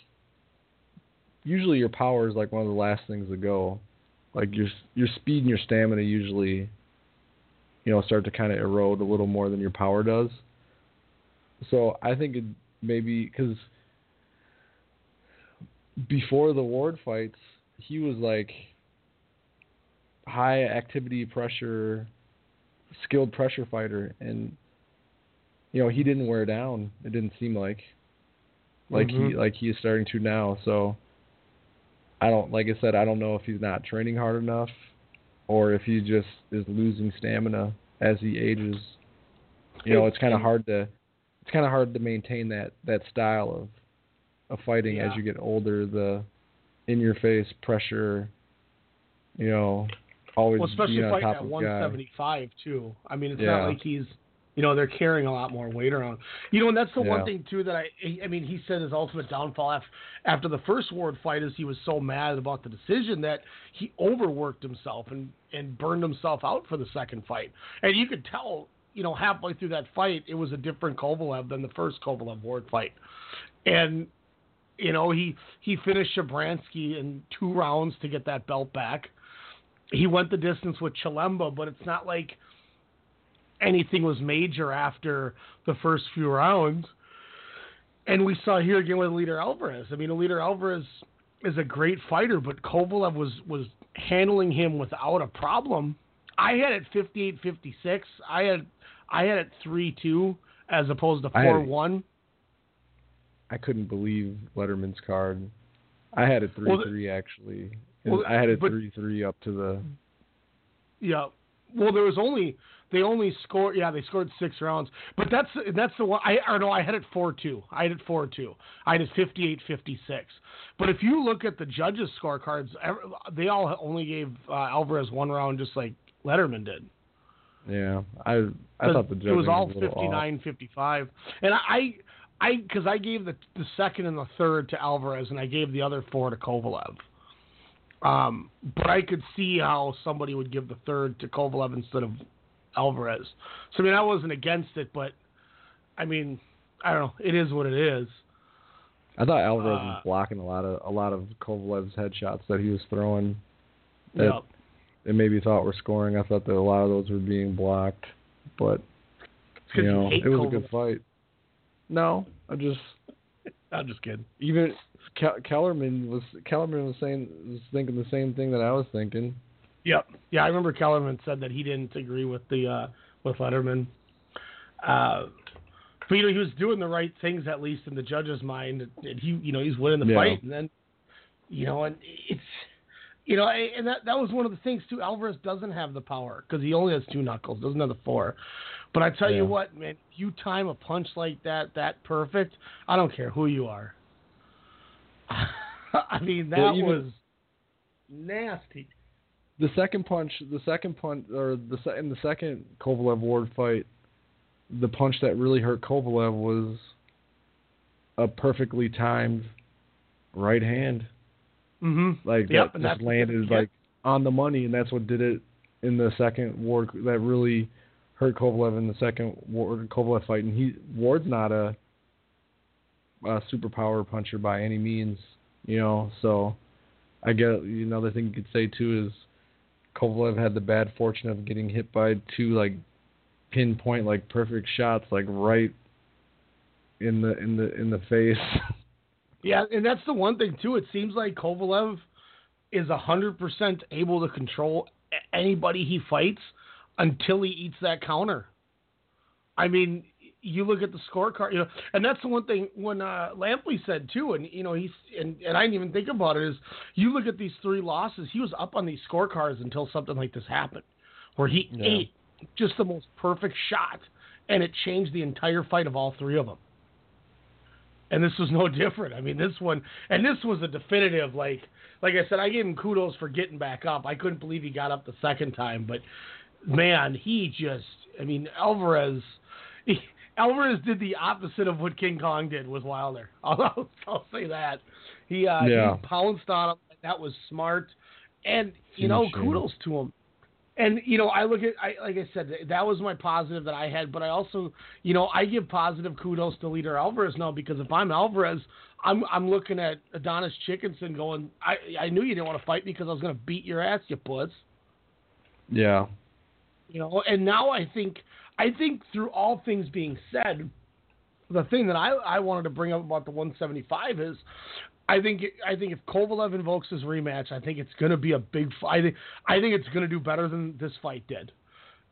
S5: usually your power is like one of the last things to go. Like your your speed and your stamina usually, you know, start to kind of erode a little more than your power does. So I think it maybe because before the Ward fights, he was like high activity pressure, skilled pressure fighter, and you know he didn't wear down. It didn't seem like like
S4: Mm-hmm.
S5: he like he is starting to now. So I don't like I said I don't know if he's not training hard enough or if he just is losing stamina as he ages. You know, it's kind of hard to it's kind of hard to maintain that that style of of fighting as you get older. The in your face pressure, you know, always
S4: Well, especially fighting at
S5: of guy.
S4: 175 too. I mean, it's
S5: Yeah.
S4: not like he's, you know, they're carrying a lot more weight around. You know, and that's the one thing too that I, I mean, he said his ultimate downfall after after the first Ward fight is he was so mad about the decision that he overworked himself and and burned himself out for the second fight. And you could tell, you know, halfway through that fight, it was a different Kovalev than the first Kovalev Ward fight. And you know, he he finished Shabranskyy in two rounds to get that belt back. He went the distance with Chilemba, but it's not like anything was major after the first few rounds. And we saw here again with Eleider Alvarez. I mean, Eleider Alvarez is a great fighter, but Kovalev was was handling him without a problem. I had it 58-56. I had I had it 3-2 as opposed to
S5: I had it-
S4: 4-1.
S5: I couldn't believe Lederman's card. I had it 3
S4: well,
S5: 3, actually.
S4: well,
S5: I had it three three up to the
S4: Yeah. Well, there was only they only scored. Yeah, they scored six rounds. But that's that's the one. I or no, I had it four two. I had it four two. I had it 58-56. But if you look at the judges' scorecards, they all only gave uh, Alvarez one round, just like Lederman did.
S5: yeah. I I thought the judging
S4: it was all
S5: a
S4: 59-55. and I. I because I gave the the second and the third to Alvarez, and I gave the other four to Kovalev. Um, but I could see how somebody would give the third to Kovalev instead of Alvarez. So I mean, I wasn't against it, but I mean, I don't know. It is what it is.
S5: I thought Alvarez
S4: Uh,
S5: was blocking a lot of a lot of Kovalev's headshots that he was throwing. That
S4: Yep.
S5: it maybe thought were scoring. I thought that a lot of those were being blocked, but you
S4: you
S5: know
S4: hate
S5: it was a good fight. No, I just
S4: I'm just kidding.
S5: even Kellerman was Kellerman was saying was thinking the same thing that I was thinking.
S4: Yep. Yeah, I remember Kellerman said that he didn't agree with the uh, with Lederman. Uh, but you know, he was doing the right things at least in the judge's mind, and he, you know, he's winning the
S5: Yeah.
S4: fight, and then, you know, and it's, you know, and that that was one of the things too. Alvarez doesn't have the power because he only has two knuckles, doesn't have the four. But I tell
S5: Yeah.
S4: you what, man, you time a punch like that, that perfect. I don't care who you are. I mean, that was nasty.
S5: The second punch, the second punch, or the se- in the second Kovalev Ward fight, the punch that really hurt Kovalev was a perfectly timed right hand.
S4: Mm-hmm.
S5: Like
S4: Yep,
S5: that just landed
S4: yep.
S5: like on the money, and that's what did it in the second Ward that really hurt Kovalev in the second Ward Kovalev fight. And he Ward's not a, a superpower puncher by any means, you know. So I know, another thing you could say too is Kovalev had the bad fortune of getting hit by two like pinpoint like perfect shots like right in the in the in the face.
S4: Yeah, and that's the one thing too. It seems like Kovalev is hundred percent able to control anybody he fights until he eats that counter. I mean, you look at the scorecard, you know, and that's the one thing when uh, Lampley said too, and you know he's and, and I didn't even think about it is you look at these three losses, he was up on these scorecards until something like this happened, where he
S5: Yeah.
S4: ate just the most perfect shot, and it changed the entire fight of all three of them. And this was no different. I mean, this one, and this was a definitive. Like, like I said, I gave him kudos for getting back up. I couldn't believe he got up the second time, but man, he just. I mean, Alvarez. He, Alvarez did the opposite of what King Kong did with Wilder. I'll, I'll, say that. He, uh,
S5: Yeah.
S4: he pounced on him. That was smart, and you know, kudos to him. And you know, I look at, I like I said, that was my positive that I had. But I also, you know, I give positive kudos to Eleider Alvarez now because if I'm Alvarez, I'm I'm looking at Adonis Chickenson going, I I knew you didn't want to fight me because I was going to beat your ass, you puss.
S5: yeah.
S4: You know, and now I think I think through all things being said, the thing that I I wanted to bring up about the 175 is. I think I think if Kovalev invokes his rematch, I think it's going to be a big fight. I think, it's going to do better than this fight did.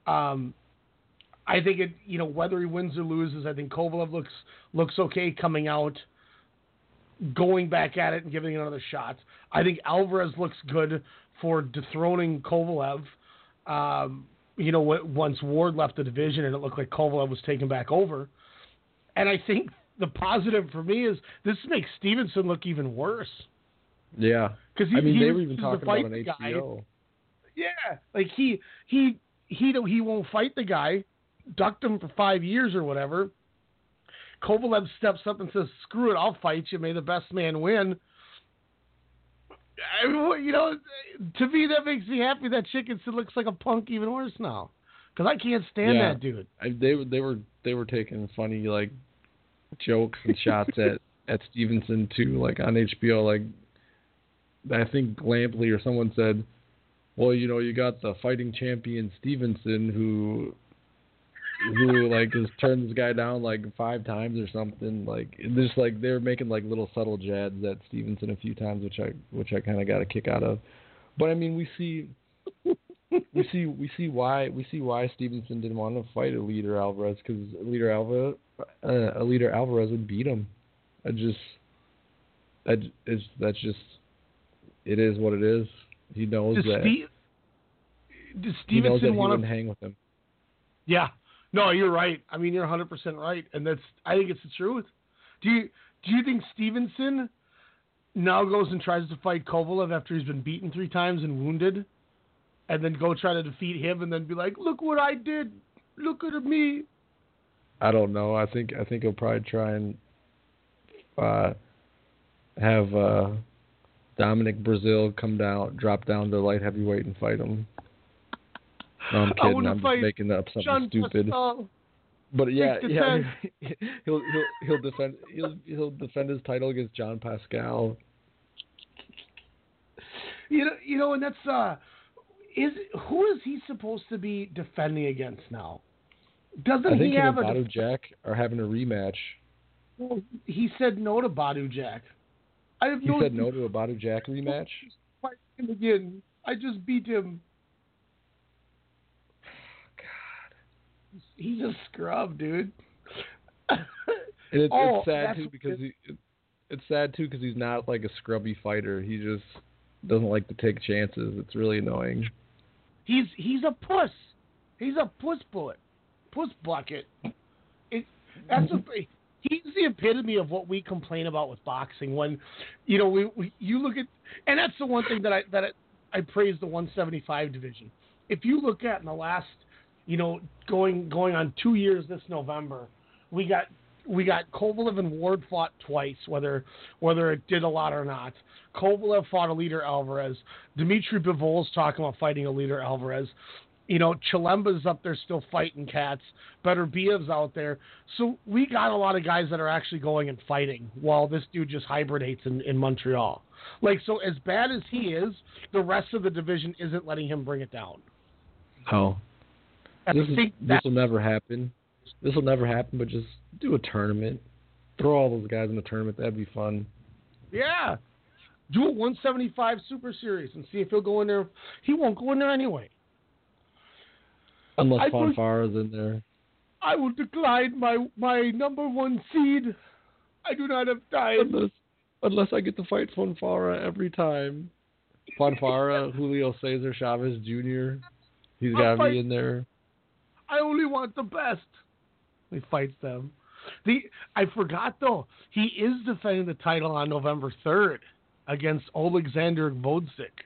S4: Um, I think it, you know, whether he wins or loses, I think Kovalev looks looks okay coming out, going back at it and giving it another shot. I think Alvarez looks good for dethroning Kovalev. Um, you know, once Ward left the division and it looked like Kovalev was taken back over, and I think the positive for me is this makes Stevenson look even worse.
S5: Yeah.
S4: 'Cause he-
S5: I mean,
S4: he
S5: they were even talking about an
S4: the guy.
S5: HBO.
S4: Yeah, like he he he he won't fight the guy, ducked him for five years or whatever. Kovalev steps up and says, "Screw it, I'll fight you. May the best man win." I mean, you know, to me that makes me happy. That Chickenson looks like a punk even worse now, because I can't stand
S5: Yeah.
S4: that dude.
S5: I, they were they were they were taking funny like jokes and shots at at Stevenson too, like on HBO. Like I think Lampley or someone said, "Well, you know, you got the fighting champion Stevenson who." Who like has turned this guy down like five times or something? Like just like they're making like little subtle jabs at Stevenson a few times, which I which I kind of got a kick out of. But I mean, we see we see we see why we see why Stevenson didn't want to fight a Eleider Alvarez because Eleider Alvarez uh, a Eleider Alvarez would beat him. I just I, is that's just it is what it is. He knows
S4: Does,
S5: that
S4: Ste- does
S5: he knows that
S4: Stevenson want to?
S5: hang with him.
S4: Yeah, no, you're right. I mean, you're 100 percent right, and that's I think it's the truth. Do you do you think Stevenson now goes and tries to fight Kovalev after he's been beaten three times and wounded, and then go try to defeat him, and then be like, "Look what I did! Look at me!"
S5: I don't know. I think I think he'll probably try and uh, have uh, Dominic Breazeale come down, drop down to light heavyweight and fight him. No, I'm kidding. I'm just making up something stupid.
S4: Pascal.
S5: But yeah, yeah, he'll he'll he'll defend he'll he'll defend his title against John Pascal.
S4: You know, you know, and that's uh, is who is he supposed to be defending against now? Doesn't he have
S5: and
S4: a?
S5: Badou Jack are having a rematch.
S4: Well, he said no to Badou Jack. I have
S5: He
S4: no.
S5: said no to a Badou Jack rematch.
S4: Again. I just beat him. He's a scrub, dude.
S5: And it,
S4: Oh,
S5: it's sad too because he, it, it's sad too because he's not like a scrubby fighter. He just doesn't like to take chances. It's really annoying.
S4: He's he's a puss. He's a puss bullet, puss bucket. It, that's what, he's the epitome of what we complain about with boxing. When you know we, we you look at and that's the one thing that I that I, I praise the 175 division. If you look at in the last you know going going on two years this November, we got we got Kovalev and Ward fought twice, whether whether it did a lot or not. Kovalev fought a Eleider Alvarez. Dimitri Bivol's talking about fighting a Eleider Alvarez. You know, Chilemba's up there still fighting cats. Beterbiev's out there. So we got a lot of guys that are actually going and fighting while this dude just hibernates in, in Montreal. Like, so as bad as he is, the rest of the division isn't letting him bring it down.
S5: Oh,
S4: And
S5: this, is, this will never happen. This will never happen. But just do a tournament. Throw all those guys in the tournament. That'd be fun.
S4: yeah. Do a 175 Super Series and see if he'll go in there. He won't go in there anyway.
S5: Unless Fonfara's in there.
S4: I will decline my my number one seed. I do not have time.
S5: Unless, unless I get to fight Fonfara every time. Fonfara, Julio Cesar Chavez Jr. He's got to be in there.
S4: I only want the best. He fights them. The I forgot though. He is defending the title on November third against Alexander Gvozdyk.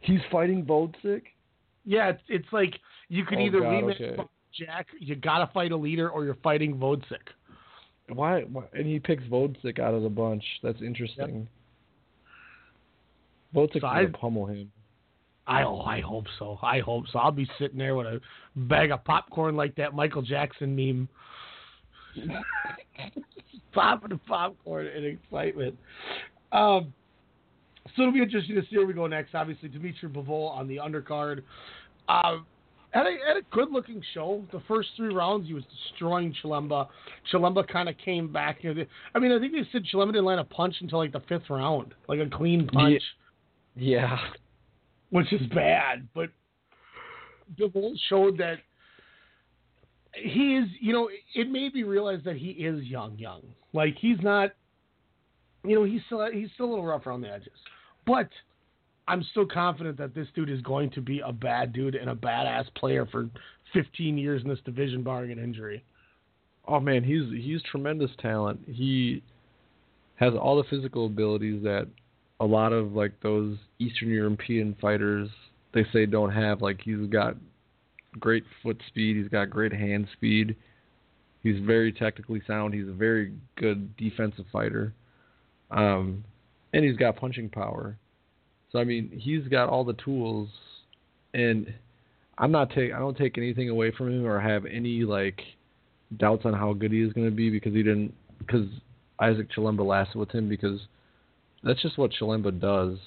S5: He's fighting Gvozdyk?
S4: Yeah, it's, it's like you can
S5: Oh,
S4: either
S5: God,
S4: rematch
S5: okay.
S4: Jack. You gotta fight a leader, or you're fighting Gvozdyk.
S5: Why, why? And he picks Gvozdyk out of the bunch. That's interesting. Gvozdyk
S4: So
S5: pummel him.
S4: I oh, I hope so. I hope so. I'll be sitting there with a bag of popcorn like that Michael Jackson meme. Popping the popcorn in excitement. Um, so it'll be interesting to see where we go next. Obviously, Dimitri Bivol on the undercard. Um, had a, had a good looking show. The first three rounds, he was destroying Chilemba. Chilemba kind of came back. I mean, I think they said Chilemba didn't land a punch until like the fifth round, like a clean punch
S5: Yeah.
S4: Which is bad. But Bivol showed that he is, you know, it made me realize that he is young, young. Like he's not, you know, he's still he's still a little rough around the edges. But I'm still confident that this dude is going to be a bad dude and a badass player for 15 years in this division, barring an injury.
S5: Oh man, he's he's tremendous talent. He has all the physical abilities that a lot of like those Eastern European fighters they say don't have. Like he's got great foot speed, he's got great hand speed. He's very technically sound. He's a very good defensive fighter. Um and he's got punching power. So I mean, he's got all the tools and I'm not take I don't take anything away from him or have any like doubts on how good he is going to be because he didn't because Isaac Chilemba lasted with him because that's just what Chilemba does.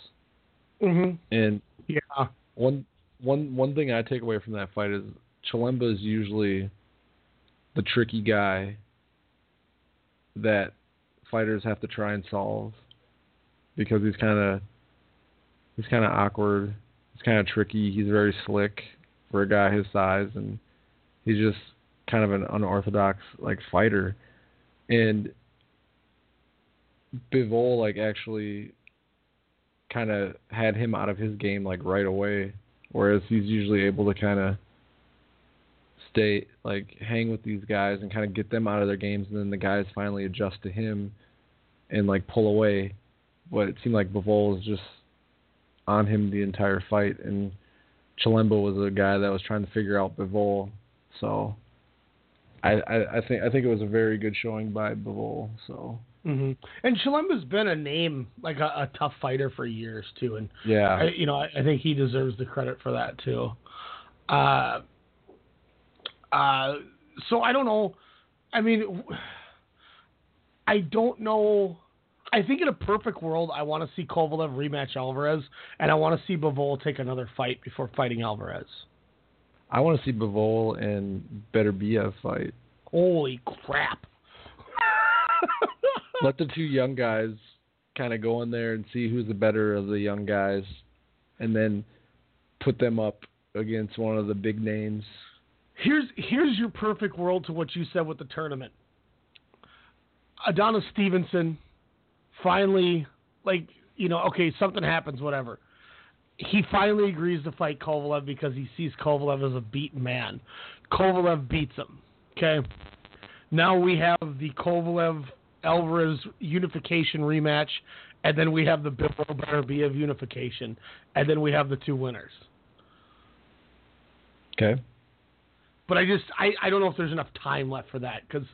S4: Mm-hmm.
S5: And
S4: yeah,
S5: one one one thing I take away from that fight is Chilemba is usually the tricky guy that fighters have to try and solve because he's kind of he's kind of awkward. He's kind of tricky. He's very slick for a guy his size, and he's just kind of an unorthodox like fighter. And Bivol like actually kind of had him out of his game like right away, whereas he's usually able to kind of stay like hang with these guys and kind of get them out of their games, and then the guys finally adjust to him and like pull away. But it seemed like Bivol was just on him the entire fight, and Chilemba was a guy that was trying to figure out Bivol. So I, I, I think I think it was a very good showing by Bivol. So
S4: hmm And Chilemba's been a name, like a, a tough fighter for years too, and
S5: Yeah.
S4: I, you know, I, I think he deserves the credit for that too. Uh, uh, so I don't know. I mean, I don't know. I think in a perfect world, I want to see Kovalev rematch Alvarez, and I want to see Bivol take another fight before fighting Alvarez.
S5: I want to see Bivol and Beterbiev fight.
S4: Holy crap!
S5: Let the two young guys kind of go in there and see who's the better of the young guys, and then put them up against one of the big names.
S4: Here's here's your perfect world to what you said with the tournament. Adonis Stevenson finally like you know, okay, something happens, whatever. He finally agrees to fight Kovalev because he sees Kovalev as a beaten man. Kovalev beats him. Okay. Now we have the Kovalev Alvarez unification rematch, and then we have the Bivol Beterbiev unification, and then we have the two winners.
S5: Okay.
S4: But I just I, I don't know if there's enough time left for that because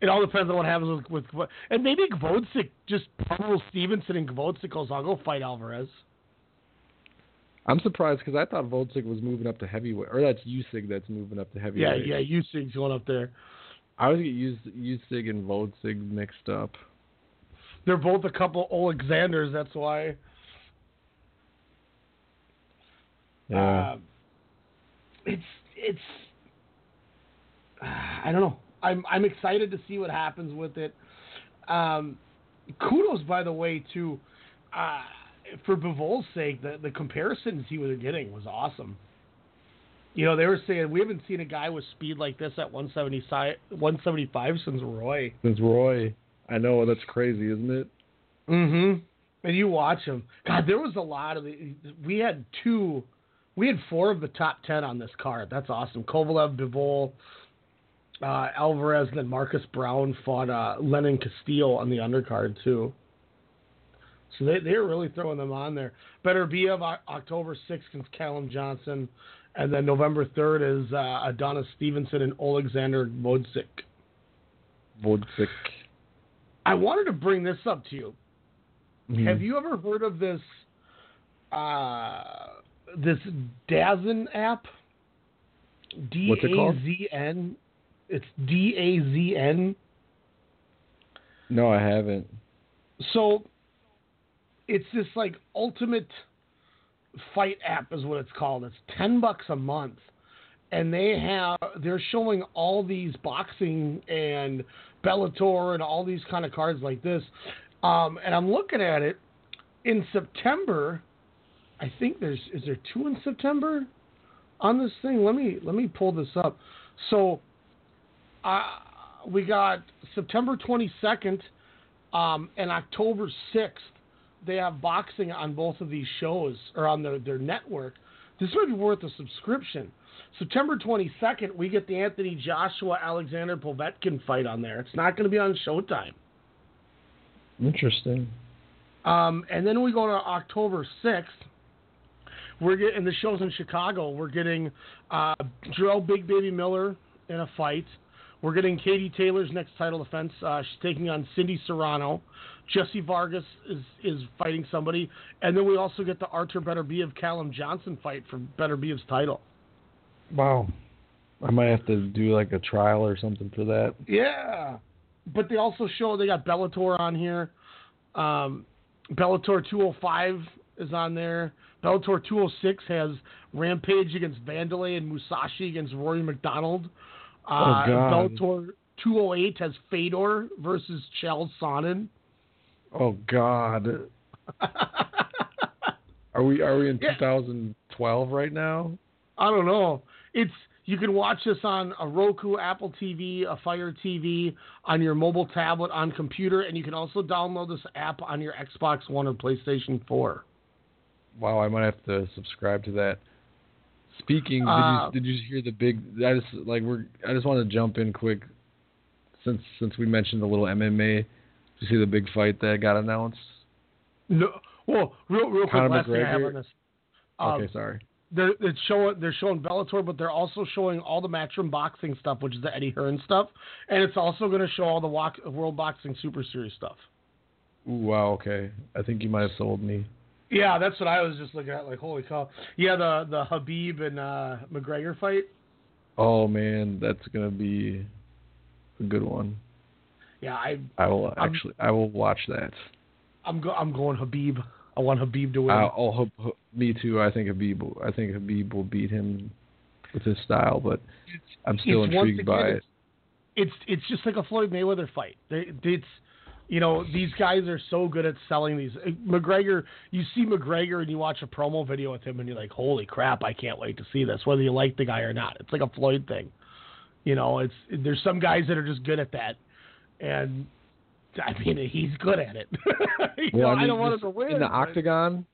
S4: It all depends on what happens with, with and maybe Gvozdyk just pummels Stevenson and Gvozdyk goes, I'll go fight Alvarez.
S5: I'm surprised because I thought Gvozdyk was moving up to heavyweight, or that's Usyk that's moving up to heavyweight.
S4: Yeah, yeah, Usyk's going up there.
S5: I always get Us- Usyk and Gvozdyk mixed up.
S4: They're both a couple Alexanders. That's why.
S5: Yeah.
S4: Uh, it's it's. I don't know. I'm I'm excited to see what happens with it. Um, kudos, by the way, to uh, for Bivol's sake. The the comparisons he was getting was awesome. You know, they were saying we haven't seen a guy with speed like this at 170 si- 175 since Roy.
S5: Since Roy, I know that's crazy, isn't it?
S4: Mm-hmm. And you watch him. God, there was a lot of the. We had two. We had four of the top ten on this card. That's awesome. Kovalev, Bivol, uh, Alvarez, and then Marcus Browne fought uh, Lenin Castillo on the undercard too. So they they were really throwing them on there. Beterbiev October sixth against Callum Johnson, and then November third is uh, Adonis Stevenson and Alexander Gvozdyk.
S5: Gvozdyk.
S4: I wanted to bring this up to you.
S5: Mhm.
S4: Have you ever heard of this uh, this Dazn app? D
S5: What's it called?
S4: Z N. It's D A Z N.
S5: No, I haven't.
S4: So it's this like ultimate fight app is what it's called. It's ten bucks a month. And they have they're showing all these boxing and Bellator and all these kind of cards like this. Um, and I'm looking at it in September. I think there's is there two in September on this thing. Let me let me pull this up. So uh, we got September 22nd um, and October 6th. They have boxing on both of these shows or on their, their network. This might be worth a subscription. September 22nd, we get the Anthony Joshua Alexander Povetkin fight on there. It's not going to be on Showtime.
S5: Interesting.
S4: Um, and then we go to October 6th. We're getting the shows in Chicago. We're getting uh, Jarrell Big Baby Miller in a fight. We're getting Katie Taylor's next title defense. Uh, she's taking on Cindy Serrano. Jesse Vargas is is fighting somebody, and then we also get the Arthur of Callum Johnson fight for Beterbiev's title.
S5: Wow. I might have to do like a trial or something for that.
S4: Yeah, but they also show they got Bellator on here. Um, Bellator 205 is on there. Bellator 206 has Rampage against Wanderlei and Mousasi against Rory MacDonald. Uh,
S5: Oh, God.
S4: Bellator 208 has Fedor versus Chael Sonnen.
S5: Oh God. are we are we in
S4: Yeah.
S5: 2012 right now?
S4: I don't know. It's you can watch this on a Roku, Apple TV, a Fire TV, on your mobile tablet, on computer, and you can also download this app on your Xbox One or PlayStation 4.
S5: Wow, I might have to subscribe to that. Speaking,
S4: Uh,
S5: did you did you hear the big? I just like we're. I just want to jump in quick, since since we mentioned the little MMA. Did you see the big fight that got announced?
S4: No, well, real real quick,
S5: Conor
S4: last thing I have on this. Um,
S5: okay, sorry.
S4: They're, they're showing they're showing Bellator, but they're also showing all the Matchroom boxing stuff, which is the Eddie Hearn stuff, and it's also going to show all the walk, World Boxing Super Series stuff.
S5: Ooh, wow. Okay, I think you might have sold me.
S4: Yeah, that's what I was just looking at. Like, holy cow! Yeah, the the Khabib and uh, McGregor fight.
S5: Oh man, that's gonna be a good one.
S4: Yeah, I
S5: I will
S4: I'm-
S5: actually. I will watch that.
S4: I'm go, I'm going Khabib. I want Khabib to win.
S5: Uh, oh, Hab- Hab- me too. I think Khabib. Will, I think Khabib will beat him with his style, but I'm still
S4: It's
S5: intrigued by it.
S4: It's it's just like a Floyd Mayweather fight. They, it's you know these guys are so good at selling these. uh, McGregor, you see McGregor and you watch a promo video with him and you're like, holy crap, I can't wait to see this, whether you like the guy or not. It's like a Floyd thing. You know, it's there's some guys that are just good at that, and I mean he's good at it. you know,
S5: Well,
S4: I,
S5: mean,
S4: don't want him to win.
S5: in the octagon.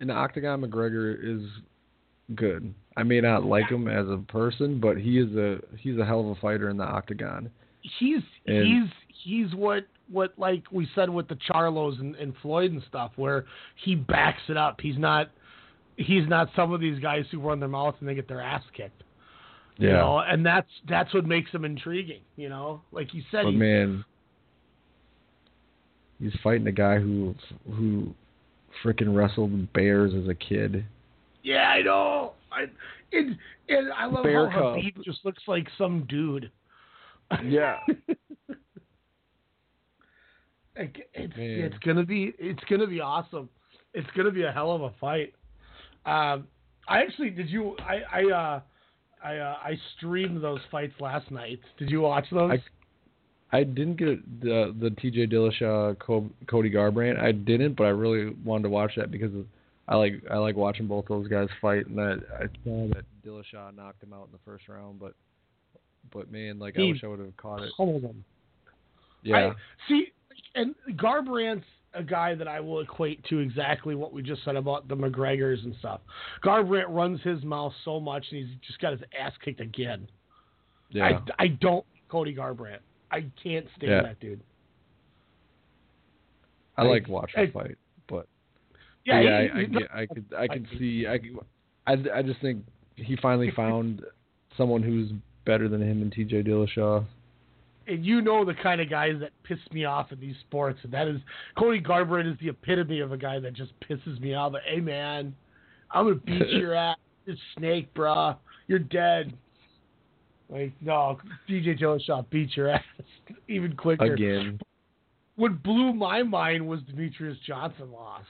S5: In the octagon, McGregor is good. I may not like him as a person, but he is a he's a hell of a fighter in the octagon.
S4: he's
S5: And-
S4: he's he's what what like we said with the Charlos and, and Floyd and stuff, where he backs it up. He's not he's not some of these guys who run their mouth and they get their ass kicked.
S5: Yeah.
S4: You know, and that's that's what makes him intriguing. You know, like you said,
S5: But
S4: he-
S5: man, he's fighting a guy who who freaking wrestled bears as a kid.
S4: Yeah, I know. I it, and I love
S5: Bear
S4: how. Khabib just looks like some dude.
S5: Yeah.
S4: It's
S5: Man.
S4: it's gonna be it's gonna be awesome. It's gonna be a hell of a fight. Um, I actually did you I I uh I uh, I streamed those fights last night. Did you watch those?
S5: I I didn't get the the T.J. Dillashaw Cody Garbrandt. I didn't, but I really wanted to watch that because I like I like watching both those guys fight, and that I saw that Dillashaw knocked him out in the first round, but but man, like I wish I would have caught it. Yeah,
S4: I, see, and Garbrandt's a guy that I will equate to exactly what we just said about the McGregors and stuff. Garbrandt runs his mouth so much, and he's just got his ass kicked again.
S5: yeah.
S4: I, I don't Cody Garbrandt. I can't stand
S5: Yeah.
S4: that dude.
S5: I,
S4: I-
S5: like watching
S4: I-
S5: the fight, but
S4: Yeah,
S5: yeah,
S4: he-
S5: I, I,
S4: he-
S5: get, I could I could see I, could- I I just think he finally found someone who's better than him and T.J. Dillashaw.
S4: And you know the kind of guys that piss me off in these sports, and that is Cody Garbrandt is the epitome of a guy that just pisses me off. Like, hey man, I'm gonna beat your ass, you snake, bruh. You're dead. Like no, T.J. Dillashaw beat your ass even quicker.
S5: Again,
S4: What blew my mind was Demetrious Johnson lost.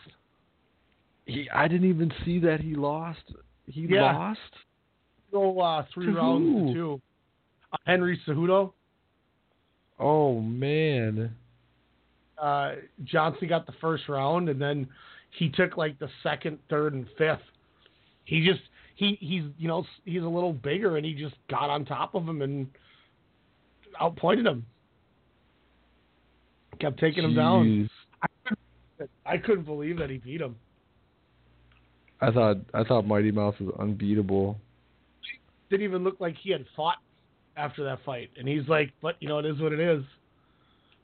S5: he I didn't even see that he lost. He
S4: Yeah.
S5: lost.
S4: Go uh, three
S5: To
S4: rounds
S5: who?
S4: to two. Uh, Henry Cejudo.
S5: Oh man.
S4: uh, Johnson got the first round, and then he took like the second, third, and fifth. He just he he's you know he's a little bigger, and he just got on top of him and outpointed him. Kept taking him down. I couldn't, I couldn't believe that he beat him.
S5: I thought I thought Mighty Mouse was unbeatable.
S4: Didn't even look like he had fought after that fight, and he's like, "But you know, it is what it is."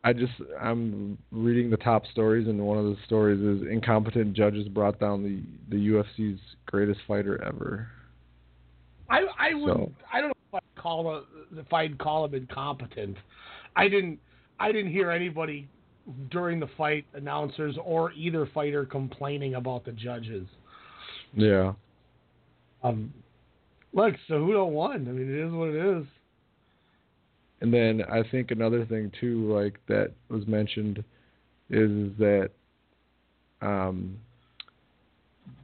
S5: I just I'm reading the top stories, and one of the stories is incompetent judges brought down the the UFC's greatest fighter ever.
S4: I I would
S5: So-
S4: I don't know if I'd call a, if I'd call him incompetent. I didn't I didn't hear anybody during the fight announcers or either fighter complaining about the judges.
S5: Yeah.
S4: Um, look, Cejudo won. I mean, it is what it is.
S5: And then I think another thing too, like that was mentioned, is that um,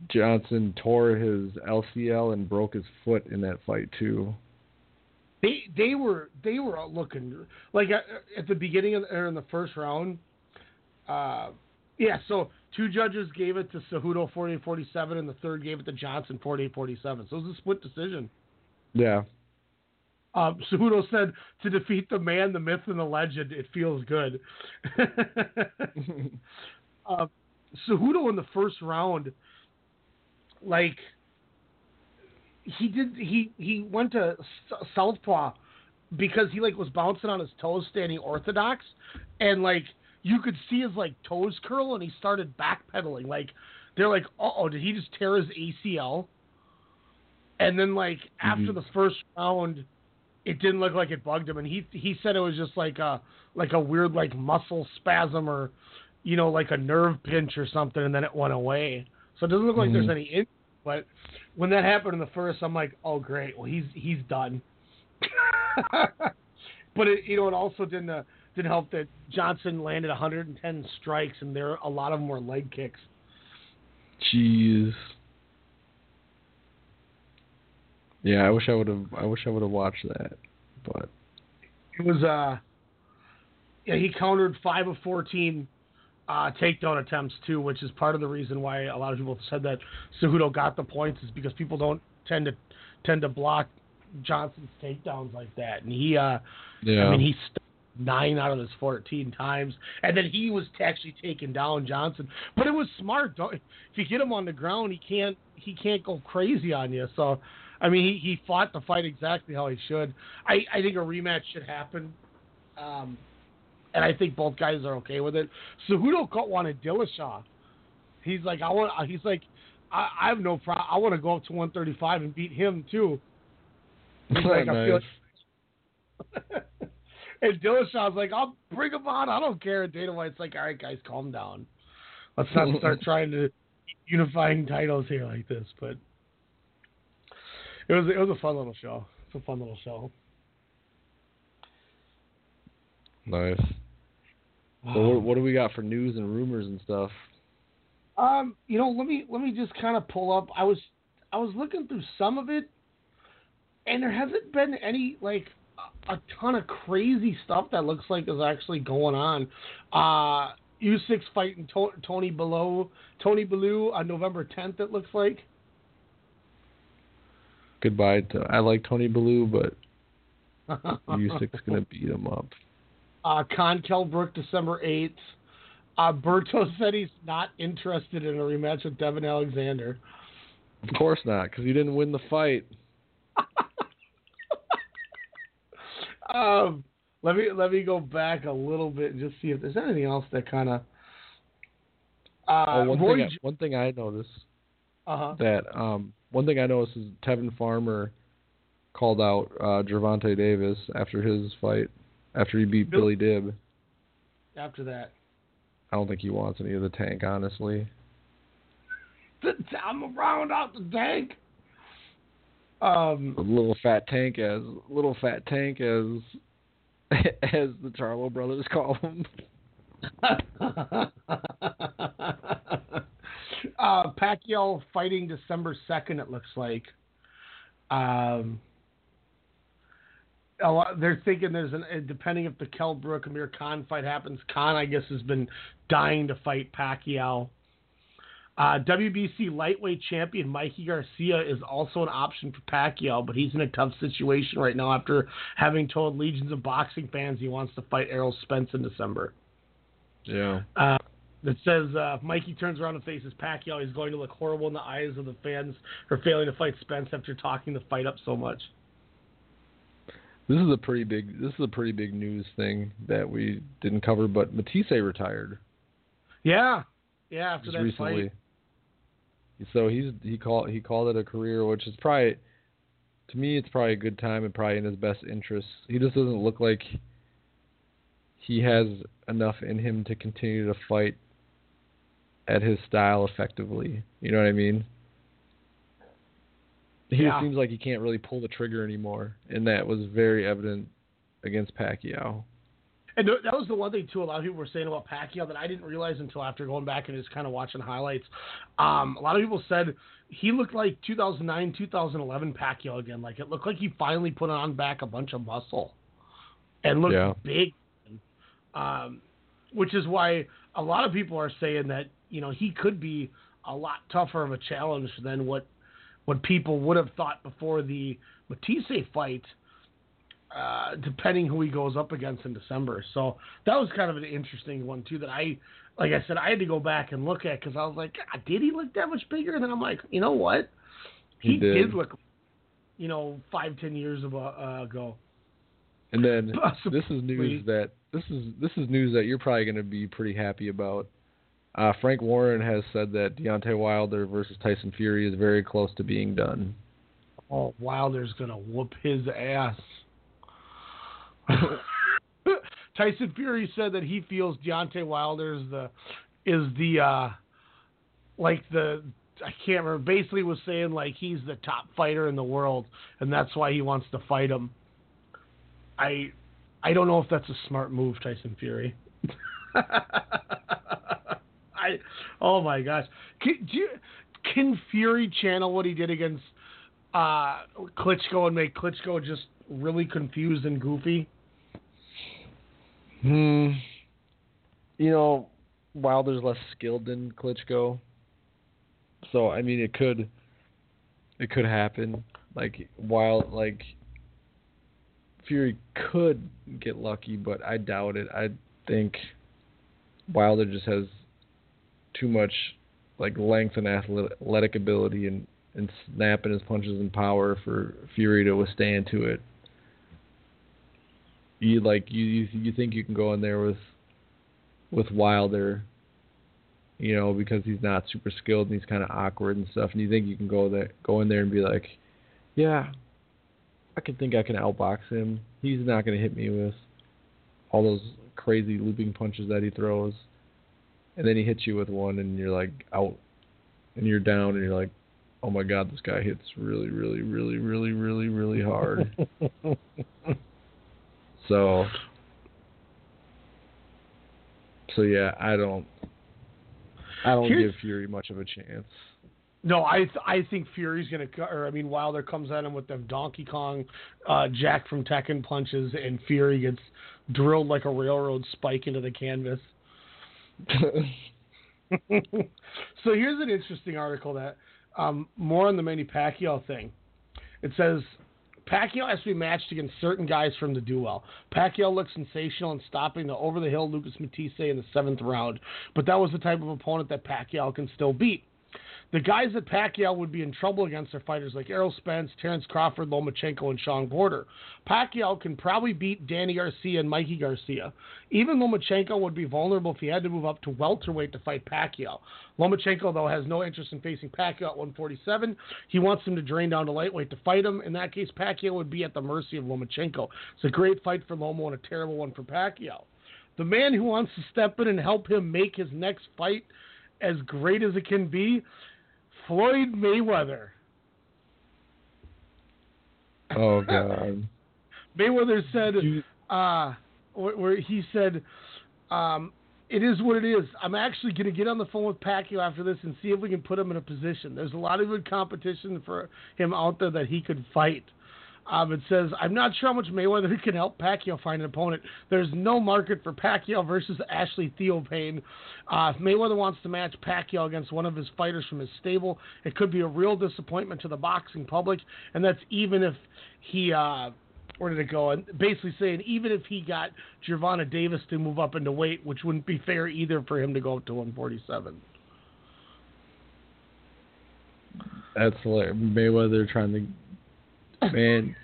S5: Johnson tore his LCL and broke his foot in that fight too.
S4: They they were they were looking like at, at the beginning of or in the first round. Uh, yeah, so two judges gave it to Cejudo 48-47, and the third gave it to Johnson 48-47. So it was a split decision.
S5: Yeah.
S4: Um, Cejudo said, "To defeat the man, the myth, and the legend, it feels good." uh, Cejudo in the first round, like he did, he he went to southpaw because he like was bouncing on his toes, standing orthodox, and like you could see his like toes curl, and he started backpedaling. Like they're like, "Oh, did he just tear his ACL?" And then like after
S5: Mhm.
S4: the first round, it didn't look like it bugged him, and he he said it was just like a like a weird like muscle spasm or you know like a nerve pinch or something, and then it went away. So it doesn't look like there's
S5: Mhm.
S4: any in. But when that happened in the first, I'm like, oh great, well he's he's done. but it you know it also didn't uh, didn't help that Johnson landed 110 strikes, and there a lot of them were leg kicks.
S5: Jeez. Yeah, I wish I would have. I wish I would have watched that, but
S4: It was uh yeah, he countered five of fourteen uh, takedown attempts too, which is part of the reason why a lot of people said that Cejudo got the points is because people don't tend to tend to block Johnson's takedowns like that, and he uh
S5: yeah.
S4: I mean he st- nine out of his fourteen times, and then he was actually taking down Johnson, but it was smart. Don't, if you get him on the ground, he can't he can't go crazy on you. So. I mean, he, he fought the fight exactly how he should. I, I think a rematch should happen. Um, and I think both guys are okay with it. Cejudo wanted Dillashaw. He's like, I want. He's like, I, I have no problem. I want to go up to 135 and beat him too. He's like, I feel
S5: Nice.
S4: and Dillashaw's like, I'll bring him on. I don't care. And Dana White's like, all right, guys, calm down. Let's not start trying to unifying titles here like this. But it was it was a fun little show. It's a fun little show.
S5: Nice. So what, what do we got for news and rumors and stuff?
S4: Um, you know, let me let me just kind of pull up. I was I was looking through some of it, and there hasn't been any like a, a ton of crazy stuff that looks like is actually going on. Uh, Usyk fighting to- Tony Below Tony Bellew on November 10th. It looks like.
S5: Goodbye to I like Tony Bellew, but Usyk's gonna beat him up.
S4: Uh, Khan Kell Brook December 8th. Uh, Berto said he's not interested in a rematch with Devon Alexander.
S5: Of course not, because he didn't win the fight.
S4: Um, let me let me go back a little bit and just see if there's anything else that kind of. Uh,
S5: oh, one
S4: Roy
S5: thing, I, one thing I noticed
S4: uh-huh.
S5: that um, one thing I noticed is Tevin Farmer called out uh, Gervonta Davis after his fight, after he beat
S4: Bill-
S5: Billy Dib.
S4: After that,
S5: I don't think he wants any of the tank, honestly.
S4: I'm around out the tank. Um,
S5: A little fat tank, as little fat tank, as as the Charlo brothers call him.
S4: uh, Pacquiao fighting December second. It looks like. Um, lot, they're thinking there's an depending if the Kell Brook Amir Khan fight happens. Khan, I guess, has been dying to fight Pacquiao. Uh, WBC lightweight champion Mikey Garcia is also an option for Pacquiao, but he's in a tough situation right now after having told legions of boxing fans he wants to fight Errol Spence in December.
S5: Yeah.
S4: Uh, that says uh, if Mikey turns around and faces Pacquiao, he's going to look horrible in the eyes of the fans for failing to fight Spence after talking the fight up so much.
S5: This is a pretty big. This is a pretty big news thing that we didn't cover. But Matthysse retired
S4: Yeah, yeah. After
S5: just
S4: that
S5: recently.
S4: fight,
S5: So he's he called he called it a career, which is probably to me it's probably a good time and probably in his best interests. He just doesn't look like he has enough in him to continue to fight at his style effectively. You know what I mean? He
S4: Yeah.
S5: just seems like he can't really pull the trigger anymore, and that was very evident against Pacquiao.
S4: and that was the one thing too. A lot of people were saying about Pacquiao that I didn't realize until after going back and just kind of watching highlights. Um, a lot of people said he looked like 2009, 2011 Pacquiao again. Like it looked like he finally put on back a bunch of muscle and looked
S5: Yeah.
S4: big. Um, which is why a lot of people are saying that you know he could be a lot tougher of a challenge than what what people would have thought before the Matthysse fight. Uh, depending who he goes up against in December, so that was kind of an interesting one too. That I, like I said, I had to go back and look at because I was like, God, did he look that much bigger? And then I'm like, you know what?
S5: He did.
S4: look, you know, five ten years ago. Uh, ago.
S5: And then
S4: Possibly.
S5: this is news that this is this is news that you're probably going to be pretty happy about. Uh, Frank Warren has said that Deontay Wilder versus Tyson Fury is very close to being done.
S4: Oh, Wilder's gonna whoop his ass. Tyson Fury said that he feels Deontay Wilder is the is the uh like the I can't remember. Basically, was saying like he's the top fighter in the world, and that's why he wants to fight him. I I don't know if that's a smart move, Tyson Fury. I oh my gosh, can, you, can Fury channel what he did against uh, Klitschko and make Klitschko just really confused and goofy?
S5: Hmm. You know, Wilder's less skilled than Klitschko, so I mean it could it could happen. Like while like Fury could get lucky, but I doubt it. I think Wilder just has too much like length and athletic ability and and snapping his punches and power for Fury to withstand to it. You like you you, you think you can go in there with with Wilder, you know, because he's not super skilled and he's kind of awkward and stuff, and you think you can go there go in there and be like, yeah, I can think I can outbox him. He's not going to hit me with all those crazy looping punches that he throws. And then he hits you with one, and you're like out, and you're down, and you're like, oh my god, this guy hits really, really, really, really, really, really hard. so, so yeah, I don't, I don't
S4: Here's-
S5: give Fury much of a chance.
S4: No, I th- I think Fury's gonna. Or I mean, Wilder comes at him with them Donkey Kong, uh, Jack from Tekken punches, and Fury gets drilled like a railroad spike into the canvas. So here's an interesting article that um, more on the Manny Pacquiao thing. It says Pacquiao has to be matched against certain guys from the duel. Pacquiao looked sensational in stopping the over the hill Lucas Matthysse in the seventh round, but that was the type of opponent that Pacquiao can still beat. The guys that Pacquiao would be in trouble against are fighters like Errol Spence, Terence Crawford, Lomachenko, and Shawn Porter. Pacquiao can probably beat Danny Garcia and Mikey Garcia. Even Lomachenko would be vulnerable if he had to move up to welterweight to fight Pacquiao. Lomachenko, though, has no interest in facing Pacquiao at 147. He wants him to drain down to lightweight to fight him. In that case, Pacquiao would be at the mercy of Lomachenko. It's a great fight for Lomo and a terrible one for Pacquiao. The man who wants to step in and help him make his next fight as great as it can be Floyd Mayweather.
S5: Oh god.
S4: Mayweather said, uh, where, where he said, um, "It is what it is. I'm actually going to get on the phone with Pacquiao after this and see if we can put him in a position. There's a lot of good competition for him out there that he could fight." Um, it says, I'm not sure how much Mayweather can help Pacquiao find an opponent. There's no market for Pacquiao versus Ashley Theophane. Uh, if Mayweather wants to match Pacquiao against one of his fighters from his stable, it could be a real disappointment to the boxing public, and that's even if he, uh, where did it go? And basically saying even if he got Gervonta Davis to move up into weight, which wouldn't be fair either for him to go up to 147.
S5: That's hilarious. Mayweather trying to man.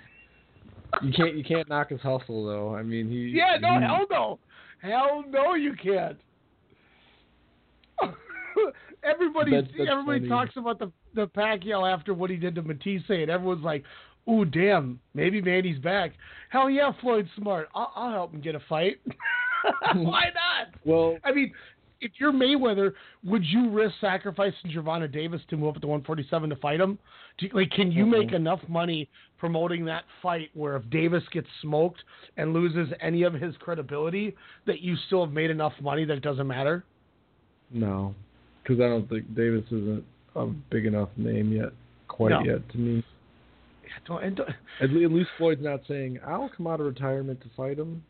S5: You can't you can't knock his hustle though. I mean he
S4: Yeah, no,
S5: he-
S4: hell no. Hell no, you can't. everybody
S5: That's- that's
S4: everybody
S5: funny.
S4: talks about the the Pacquiao after what he did to Matthysse, and everyone's like, "Ooh, damn, maybe Manny's back." Hell yeah, Floyd's smart. I'll, I'll help him get a fight. Why not?
S5: Well,
S4: I mean, if you're Mayweather, would you risk sacrificing Gervonta Davis to move up to 147 to fight him? Do you, like, can you mm-hmm. make enough money promoting that fight where if Davis gets smoked and loses any of his credibility, that you still have made enough money that it doesn't matter?
S5: No, because I don't think Davis isn't a big enough name yet, quite
S4: No.
S5: yet to me.
S4: Yeah, don't, and don't,
S5: at least Floyd's not saying I'll come out of retirement to fight him.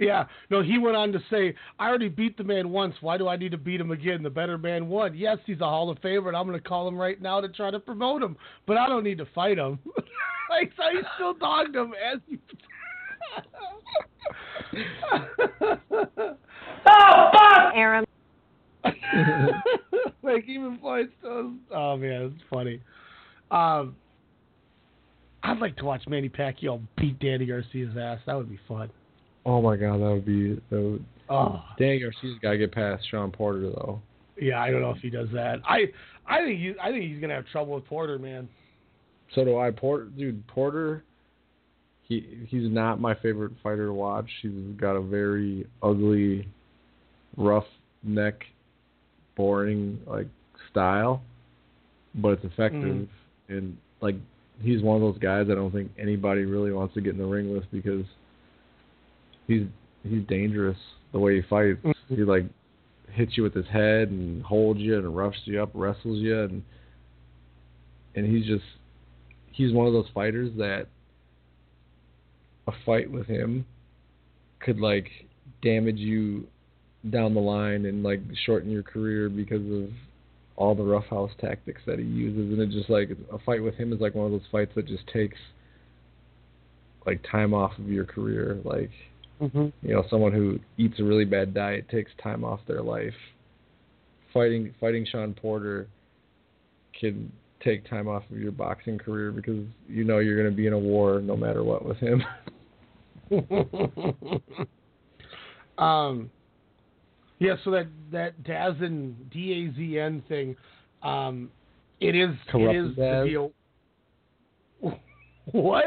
S4: Yeah, no. He went on to say, "I already beat the man once. Why do I need to beat him again? The better man won. Yes, he's a Hall of Famer, and I'm going to call him right now to try to promote him. But I don't need to fight him. like, so he still dogged him as he.
S7: Oh, fuck! Aaron.
S4: like even Floyd still. Oh man, it's funny. Um, I'd like to watch Manny Pacquiao beat Danny Garcia's ass. That would be fun.
S5: Oh my god, that would be that would.
S4: Oh.
S5: Danny Garcia's got to get past Shawn Porter though.
S4: Yeah, I don't know if he does that. I I think he I think he's gonna have trouble with Porter, man.
S5: So do I. Porter, dude, Porter. He he's not my favorite fighter to watch. He's got a very ugly, rough neck, boring like style, but it's effective.
S4: Mhm.
S5: And like he's one of those guys I don't think anybody really wants to get in the ring with because he's he's dangerous the way he fights.
S4: Mhm.
S5: He like hits you with his head and holds you and roughs you up, wrestles you, and and he's just he's one of those fighters that a fight with him could like damage you down the line and like shorten your career because of all the roughhouse tactics that he uses and it just like a fight with him is like one of those fights that just takes like time off of your career like
S4: Mm-hmm.
S5: you know someone who eats a really bad diet takes time off their life fighting fighting Shawn Porter can take time off of your boxing career because you know you're going to be in a war no matter what with him
S4: um, yeah. So that that Dazn D A Z N thing, um, it is it
S5: Corrupted
S4: is the deal. What?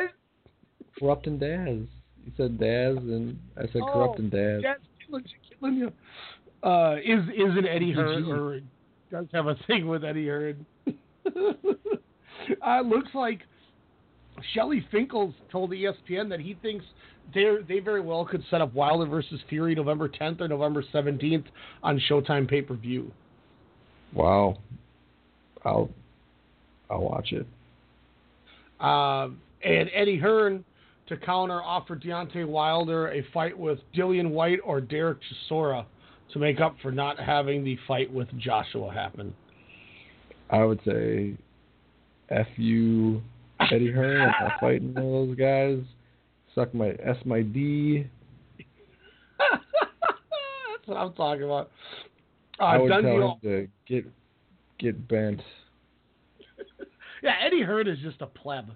S5: Corrupting Daz. You said Daz, and I said
S4: Oh,
S5: corrupting Daz.
S4: That's killing, killing you. Uh, is is it Eddie Hearn or does have a thing with Eddie Hearn? uh, looks like Shelly Finkel's told ESPN that he thinks they they very well could set up Wilder versus Fury November 10th or November 17th on Showtime pay per view.
S5: Wow. I'll I'll watch it.
S4: Um, and Eddie Hearn to counter offered Deontay Wilder a fight with Dillian Whyte or Dereck Chisora to make up for not having the fight with Joshua happen.
S5: I would say F you Eddie Hearn. I'm not fighting one of those guys. Suck my S my D.
S4: That's what I'm talking about. Uh,
S5: I would
S4: done
S5: tell
S4: deal.
S5: him to get get bent.
S4: Yeah, Eddie Hearn is just a pleb.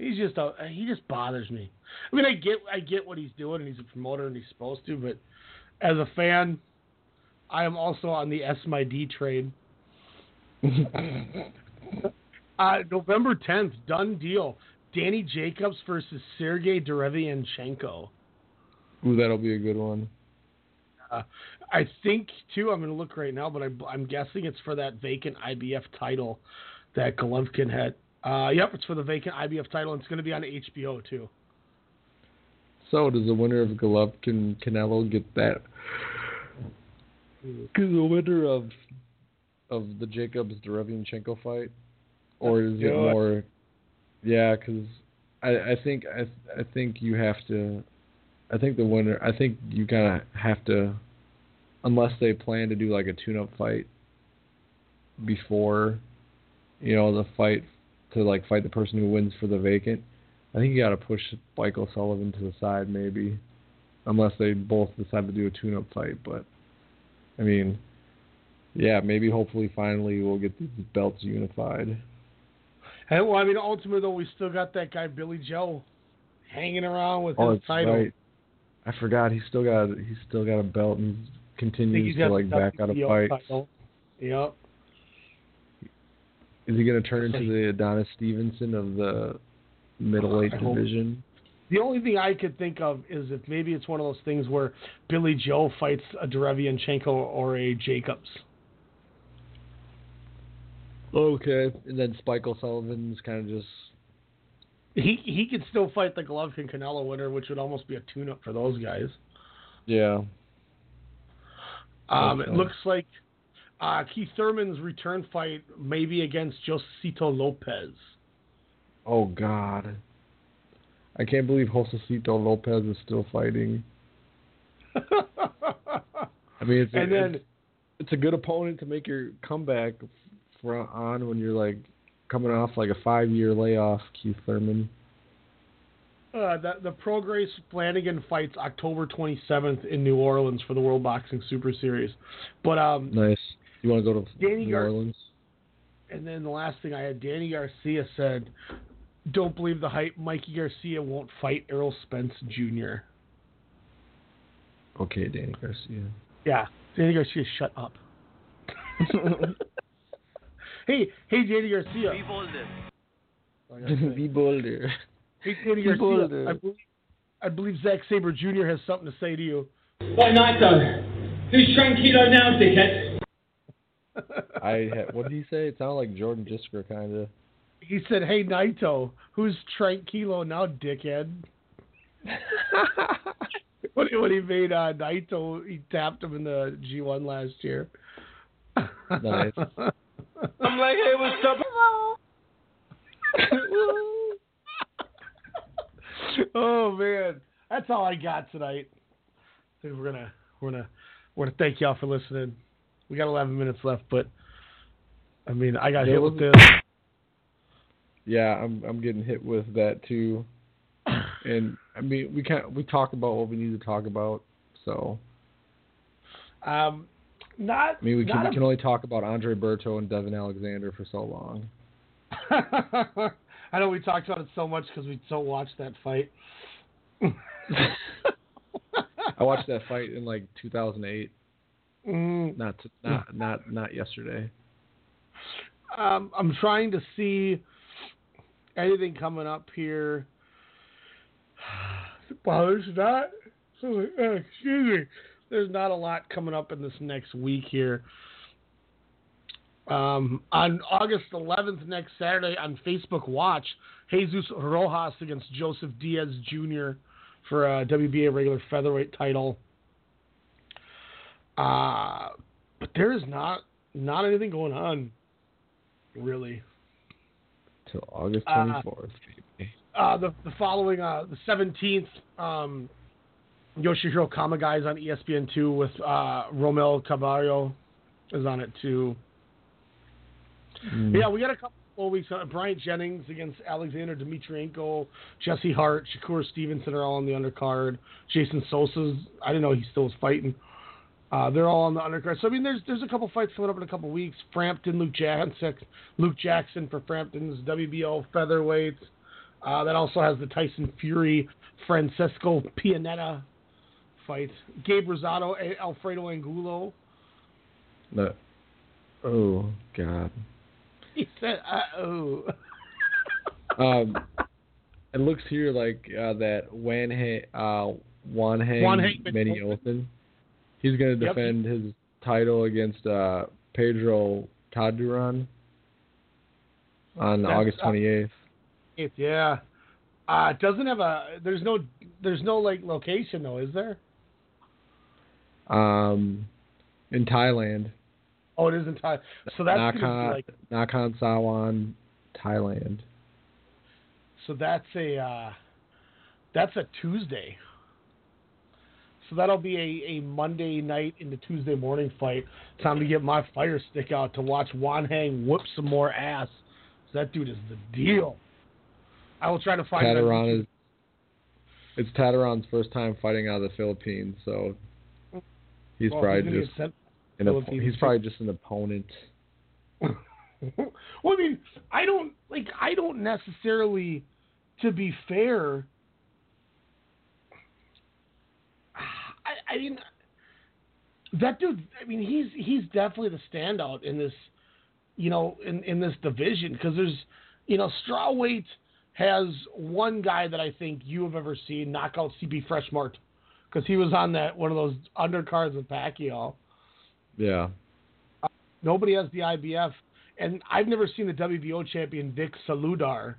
S4: He's just a he just bothers me. I mean, I get I get what he's doing and he's a promoter and he's supposed to, but as a fan, I am also on the S my D train. uh, November 10th, done deal. Danny Jacobs versus Sergiy Derevyanchenko.
S5: Ooh, that'll be a good one.
S4: Uh, I think too. I'm going to look right now, but I, I'm guessing it's for that vacant IBF title that Golovkin had. Uh, yep, it's for the vacant IBF title, and it's going to be on HBO too.
S5: So does the winner of Golovkin Canelo get that? Because the winner of of the Jacobs Derevyanchenko fight, or is it
S4: it.
S5: more? Yeah, because I I think I I think you have to. I think the winner. I think you kind of have to, unless they plan to do like a tune-up fight before, you know, the fight to like fight the person who wins for the vacant. I think you got to push Mike O'Sullivan to the side, maybe, unless they both decide to do a tune-up fight. But I mean, yeah, maybe hopefully finally we'll get these belts unified.
S4: And well, I mean, ultimately though, we still got that guy Billy Joe hanging around with
S5: Oh,
S4: his title.
S5: right. I forgot he's still got he's still got a belt and continues to like back out of fights.
S4: title. Yep.
S5: Is he going to turn into the Adonis Stevenson of the middleweight division?
S4: The only thing I could think of is if maybe it's one of those things where Billy Joe fights a Derevyanchenko or a Jacobs.
S5: Okay, and then Spike O'Sullivan's kind of just
S4: He he could still fight the Golovkin Canelo winner, which would almost be a tune-up for those guys.
S5: yeah.
S4: Um, it looks like uh, Keith Thurman's return fight maybe against Josesito Lopez.
S5: Oh God, I can't believe Josesito Lopez is still fighting. I mean, it's a,
S4: And then-
S5: it's, it's a good opponent to make your comeback for, on when you're like coming off like a five year layoff, Keith Thurman.
S4: Uh, the, the Prograis Flanagan fights October 27th in New Orleans for the World Boxing Super Series. But um,
S5: Nice. You want to go to
S4: Danny
S5: New
S4: Gar-
S5: Orleans?
S4: and then the last thing I had, Danny Garcia said, "Don't believe the hype. Mikey Garcia won't fight Errol Spence Jr."
S5: Okay, Danny Garcia.
S4: Yeah, Danny Garcia, shut up. hey, hey, Danny Garcia.
S5: Be bolder. Be bolder.
S4: Hey, Danny
S5: Be
S4: Garcia.
S5: bolder.
S4: I believe, I believe Zack Sabre Jr. has something to say to you.
S15: What Naito? Who's tranquilo now, dickhead?
S5: I had, what did he say? It sounded like Jordan Jisker kind of.
S4: He said, "Hey, Naito, who's tranquilo now, dickhead?" when, he- when he made uh, Naito, he tapped him in the G1 last year.
S5: Nice.
S15: I'm like, hey, what's up?
S4: oh man, that's all I got tonight. I think we're gonna we're gonna we're gonna thank y'all for listening. We got 11 minutes left, but I mean, I got
S5: There
S4: hit with this.
S5: Yeah, I'm I'm getting hit with that too. And I mean, we can't we talk about what we need to talk about. So
S4: Um, not.
S5: I mean, we can we can only talk about Andre Berto and Devon Alexander for so long.
S4: I know we talked about it so much because we so watched that fight.
S5: I watched that fight in like 2008.
S4: Mm,
S5: Not t- not not not yesterday.
S4: um, I'm trying to see anything coming up here? Well, there's not. uh, Excuse me. There's not a lot coming up in this next week here. Um, on August 11th, next Saturday, on Facebook Watch, Jesus Rojas against Joseph Diaz Jr. for a WBA regular featherweight title. Uh, but there is not not anything going on, really.
S5: Till August
S4: Uh,
S5: twenty fourth.
S4: Uh, the the following uh, the 17th, um, Yoshihiro Kamegai on ESPN two with uh, Romel Caballo is on it too.
S5: Mm.
S4: Yeah, we got a couple more weeks. Uh, Bryant Jennings against Alexander Dimitrenko, Jesse Hart, Shakur Stevenson are all on the undercard. Jason Sosa's, I didn't know he still was fighting. Uh, they're all on the undercard. So I mean, there's there's a couple fights coming up in a couple weeks. Frampton, Luke Jackson, Luke Jackson for Frampton's WBO featherweight. Uh, that also has the Tyson Fury, Francesco Pianetta fight. Gabe Rosado, Alfredo Angulo.
S5: No. Oh God.
S4: He said, uh oh.
S5: Um, it looks here like uh, that Wanheng uh, Wanheng
S4: Wanheng
S5: Menayothin. He's going to
S4: Yep.
S5: defend his title against uh, Pedro Calderon on
S4: That's,
S5: August
S4: uh,
S5: twenty eighth.
S4: It, yeah. Uh, it doesn't have a. There's no. There's no like location though, is there?
S5: Um, in Thailand.
S4: Oh, it is in Thailand. So that's
S5: Nakhon,
S4: like.
S5: Nakhon Sawan, Thailand.
S4: So that's a. Uh, that's a Tuesday. So that'll be a, a Monday night into Tuesday morning fight. Time to get my fire stick out to watch Wanheng whoop some more ass. That dude is the deal. I will try to find. Taduran
S5: is. It's Taduran's first time fighting out of the Philippines, so he's
S4: Well,
S5: probably
S4: he's
S5: just
S4: sent
S5: an op- he's probably just an opponent.
S4: well, I mean, I don't like. I don't necessarily, to be fair. I, mean, that dude. I mean, he's he's definitely the standout in this, you know, in in this division because there's, you know, strawweight has one guy that I think you have ever seen knock out CP Freshmart because he was on that one of those undercards with Pacquiao.
S5: Yeah.
S4: Nobody has the IBF, and I've never seen the WBO champion Vic Saludar.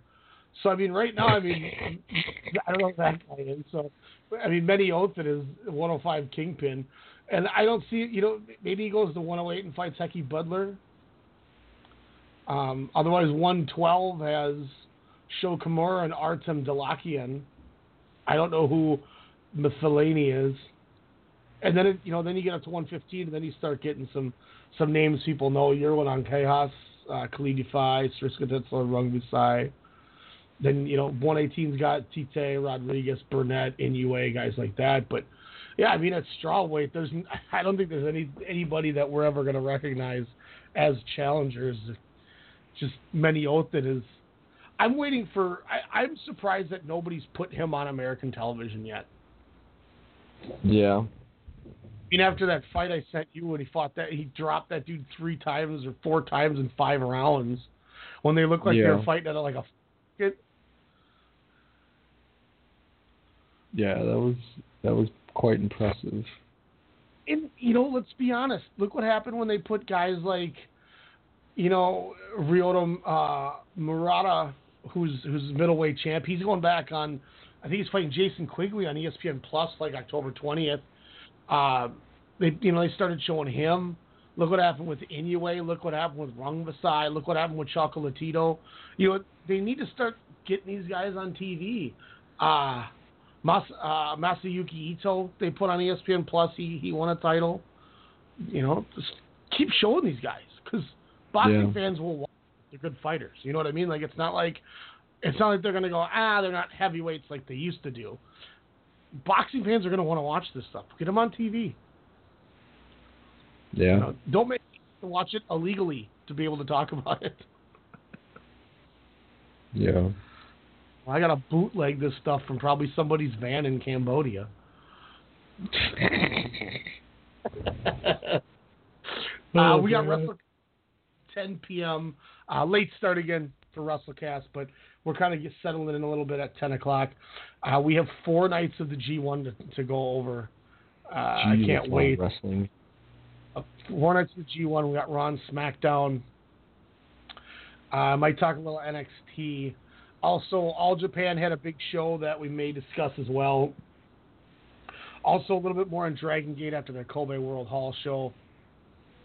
S4: So I mean, right now, I mean, I don't know that guy is. So I mean, Benny Othan is 105 kingpin, and I don't see. You know, maybe he goes to 108 and fights Hekkie Budler. Um, otherwise, 112 has Sho Kimura and Artem Dalakian. I don't know who Methylene is. And then it, you know, then you get up to 115, and then you start getting some some names people know. Jerwin Ancajas, uh, Khalid Yafai, Sriska Tetzler, Rungvisai. Then you know, 118's got Tete, Rodriguez, Burnett, Inoue, guys like that. But yeah, I mean at strawweight, there's I don't think there's any anybody that we're ever going to recognize as challengers. Just Manny Othan is. I'm waiting for. I, I'm surprised that nobody's put him on American television yet.
S5: Yeah.
S4: I mean, after that fight I sent you when he fought that, he dropped that dude three times or four times in five rounds. When they looked like they were fighting at like a. It,
S5: Yeah, that was that was quite impressive.
S4: and you know, let's be honest. Look what happened when they put guys like, you know, Ryota uh, Murata, who's who's middleweight champ. He's going back on. I think he's fighting Jason Quigley on ESPN Plus like October twentieth. Uh, they you know they started showing him. Look what happened with Inoue. Look what happened with Rungvisai. Look what happened with Chocolatito. You know they need to start getting these guys on TV. Uh, Mas, uh, Masayuki Ito they put on ESPN Plus. He he won a title. You know, just keep showing these guys because boxing
S5: Yeah.
S4: fans will watch. They're good fighters. You know what I mean? Like it's not like it's not like they're gonna go ah they're not heavyweights like they used to do. Boxing fans are gonna want to watch this stuff. Get them on TV.
S5: Yeah.
S4: You know, don't make watch it illegally to be able to talk about it.
S5: Yeah.
S4: I gotta bootleg this stuff from probably somebody's van in Cambodia. uh, we got
S5: Oh.
S4: Wrestle 10 p.m. Uh, late start again. for WrestleCast, but we're kind of settling in a little bit at 10 o'clock. Uh, we have four nights of the G1 to, to go over. Uh, I can't
S5: that's a lot of
S4: wait.
S5: Wrestling.
S4: Uh, four nights of the G1. We got Ron SmackDown. Uh, I might talk a little NXT. Also, All Japan had a big show that we may discuss as well. Also, a little bit more on Dragon Gate after the Kobe World Hall show.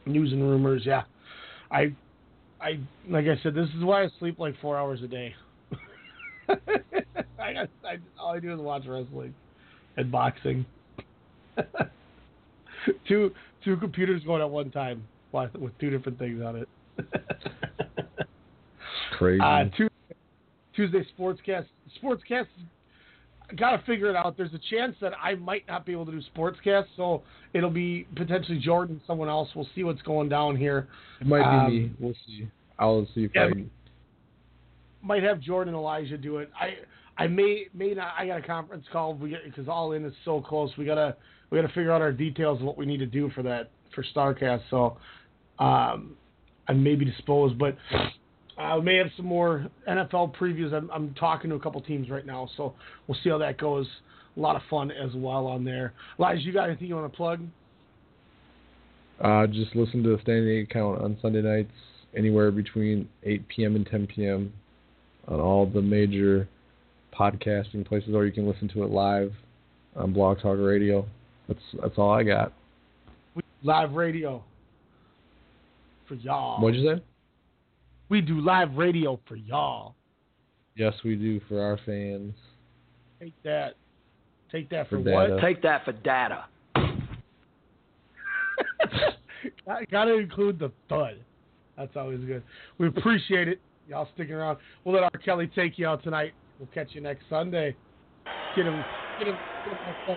S4: News and rumors, yeah. I, I like I said, this is why I sleep like four hours a day. I, I all I do is watch wrestling and boxing. two two computers going at one time with with two different things on it.
S5: Crazy.
S4: Uh, Tuesday, Tuesday Sportscast. Sportscast, got to figure it out. There's a chance that I might not be able to do Sportscast, so it'll be potentially Jordan, someone else. We'll see what's going down here.
S5: it might be
S4: um,
S5: me. We'll see. I'll see if
S4: yeah,
S5: I can.
S4: Might have Jordan and Elijah do it. I I may may not. I got a conference call because all in is so close. We gotta we gotta figure out our details of what we need to do for that for Starcast. So um, I may be disposed, but I may have some more NFL previews. I'm, I'm talking to a couple teams right now, so we'll see how that goes. A lot of fun as well on there. Elijah, you got anything you want to plug?
S5: Uh, just listen to the Standing Eight Count on Sunday nights, anywhere between 8 p.m. and 10 p.m. on all the major podcasting places, or you can listen to it live on Blog Talk Radio. That's that's all I got.
S4: Live radio for y'all.
S5: What'd you say?
S4: We do live radio for y'all.
S5: Yes, we do for our fans.
S4: Take that. Take that for,
S5: For
S4: what?
S16: Take that for data.
S4: Got to include the thud. That's always good. We appreciate it. Y'all sticking around. We'll let R. Kelly take you out tonight. We'll catch you next Sunday. Get him. Get him. Get him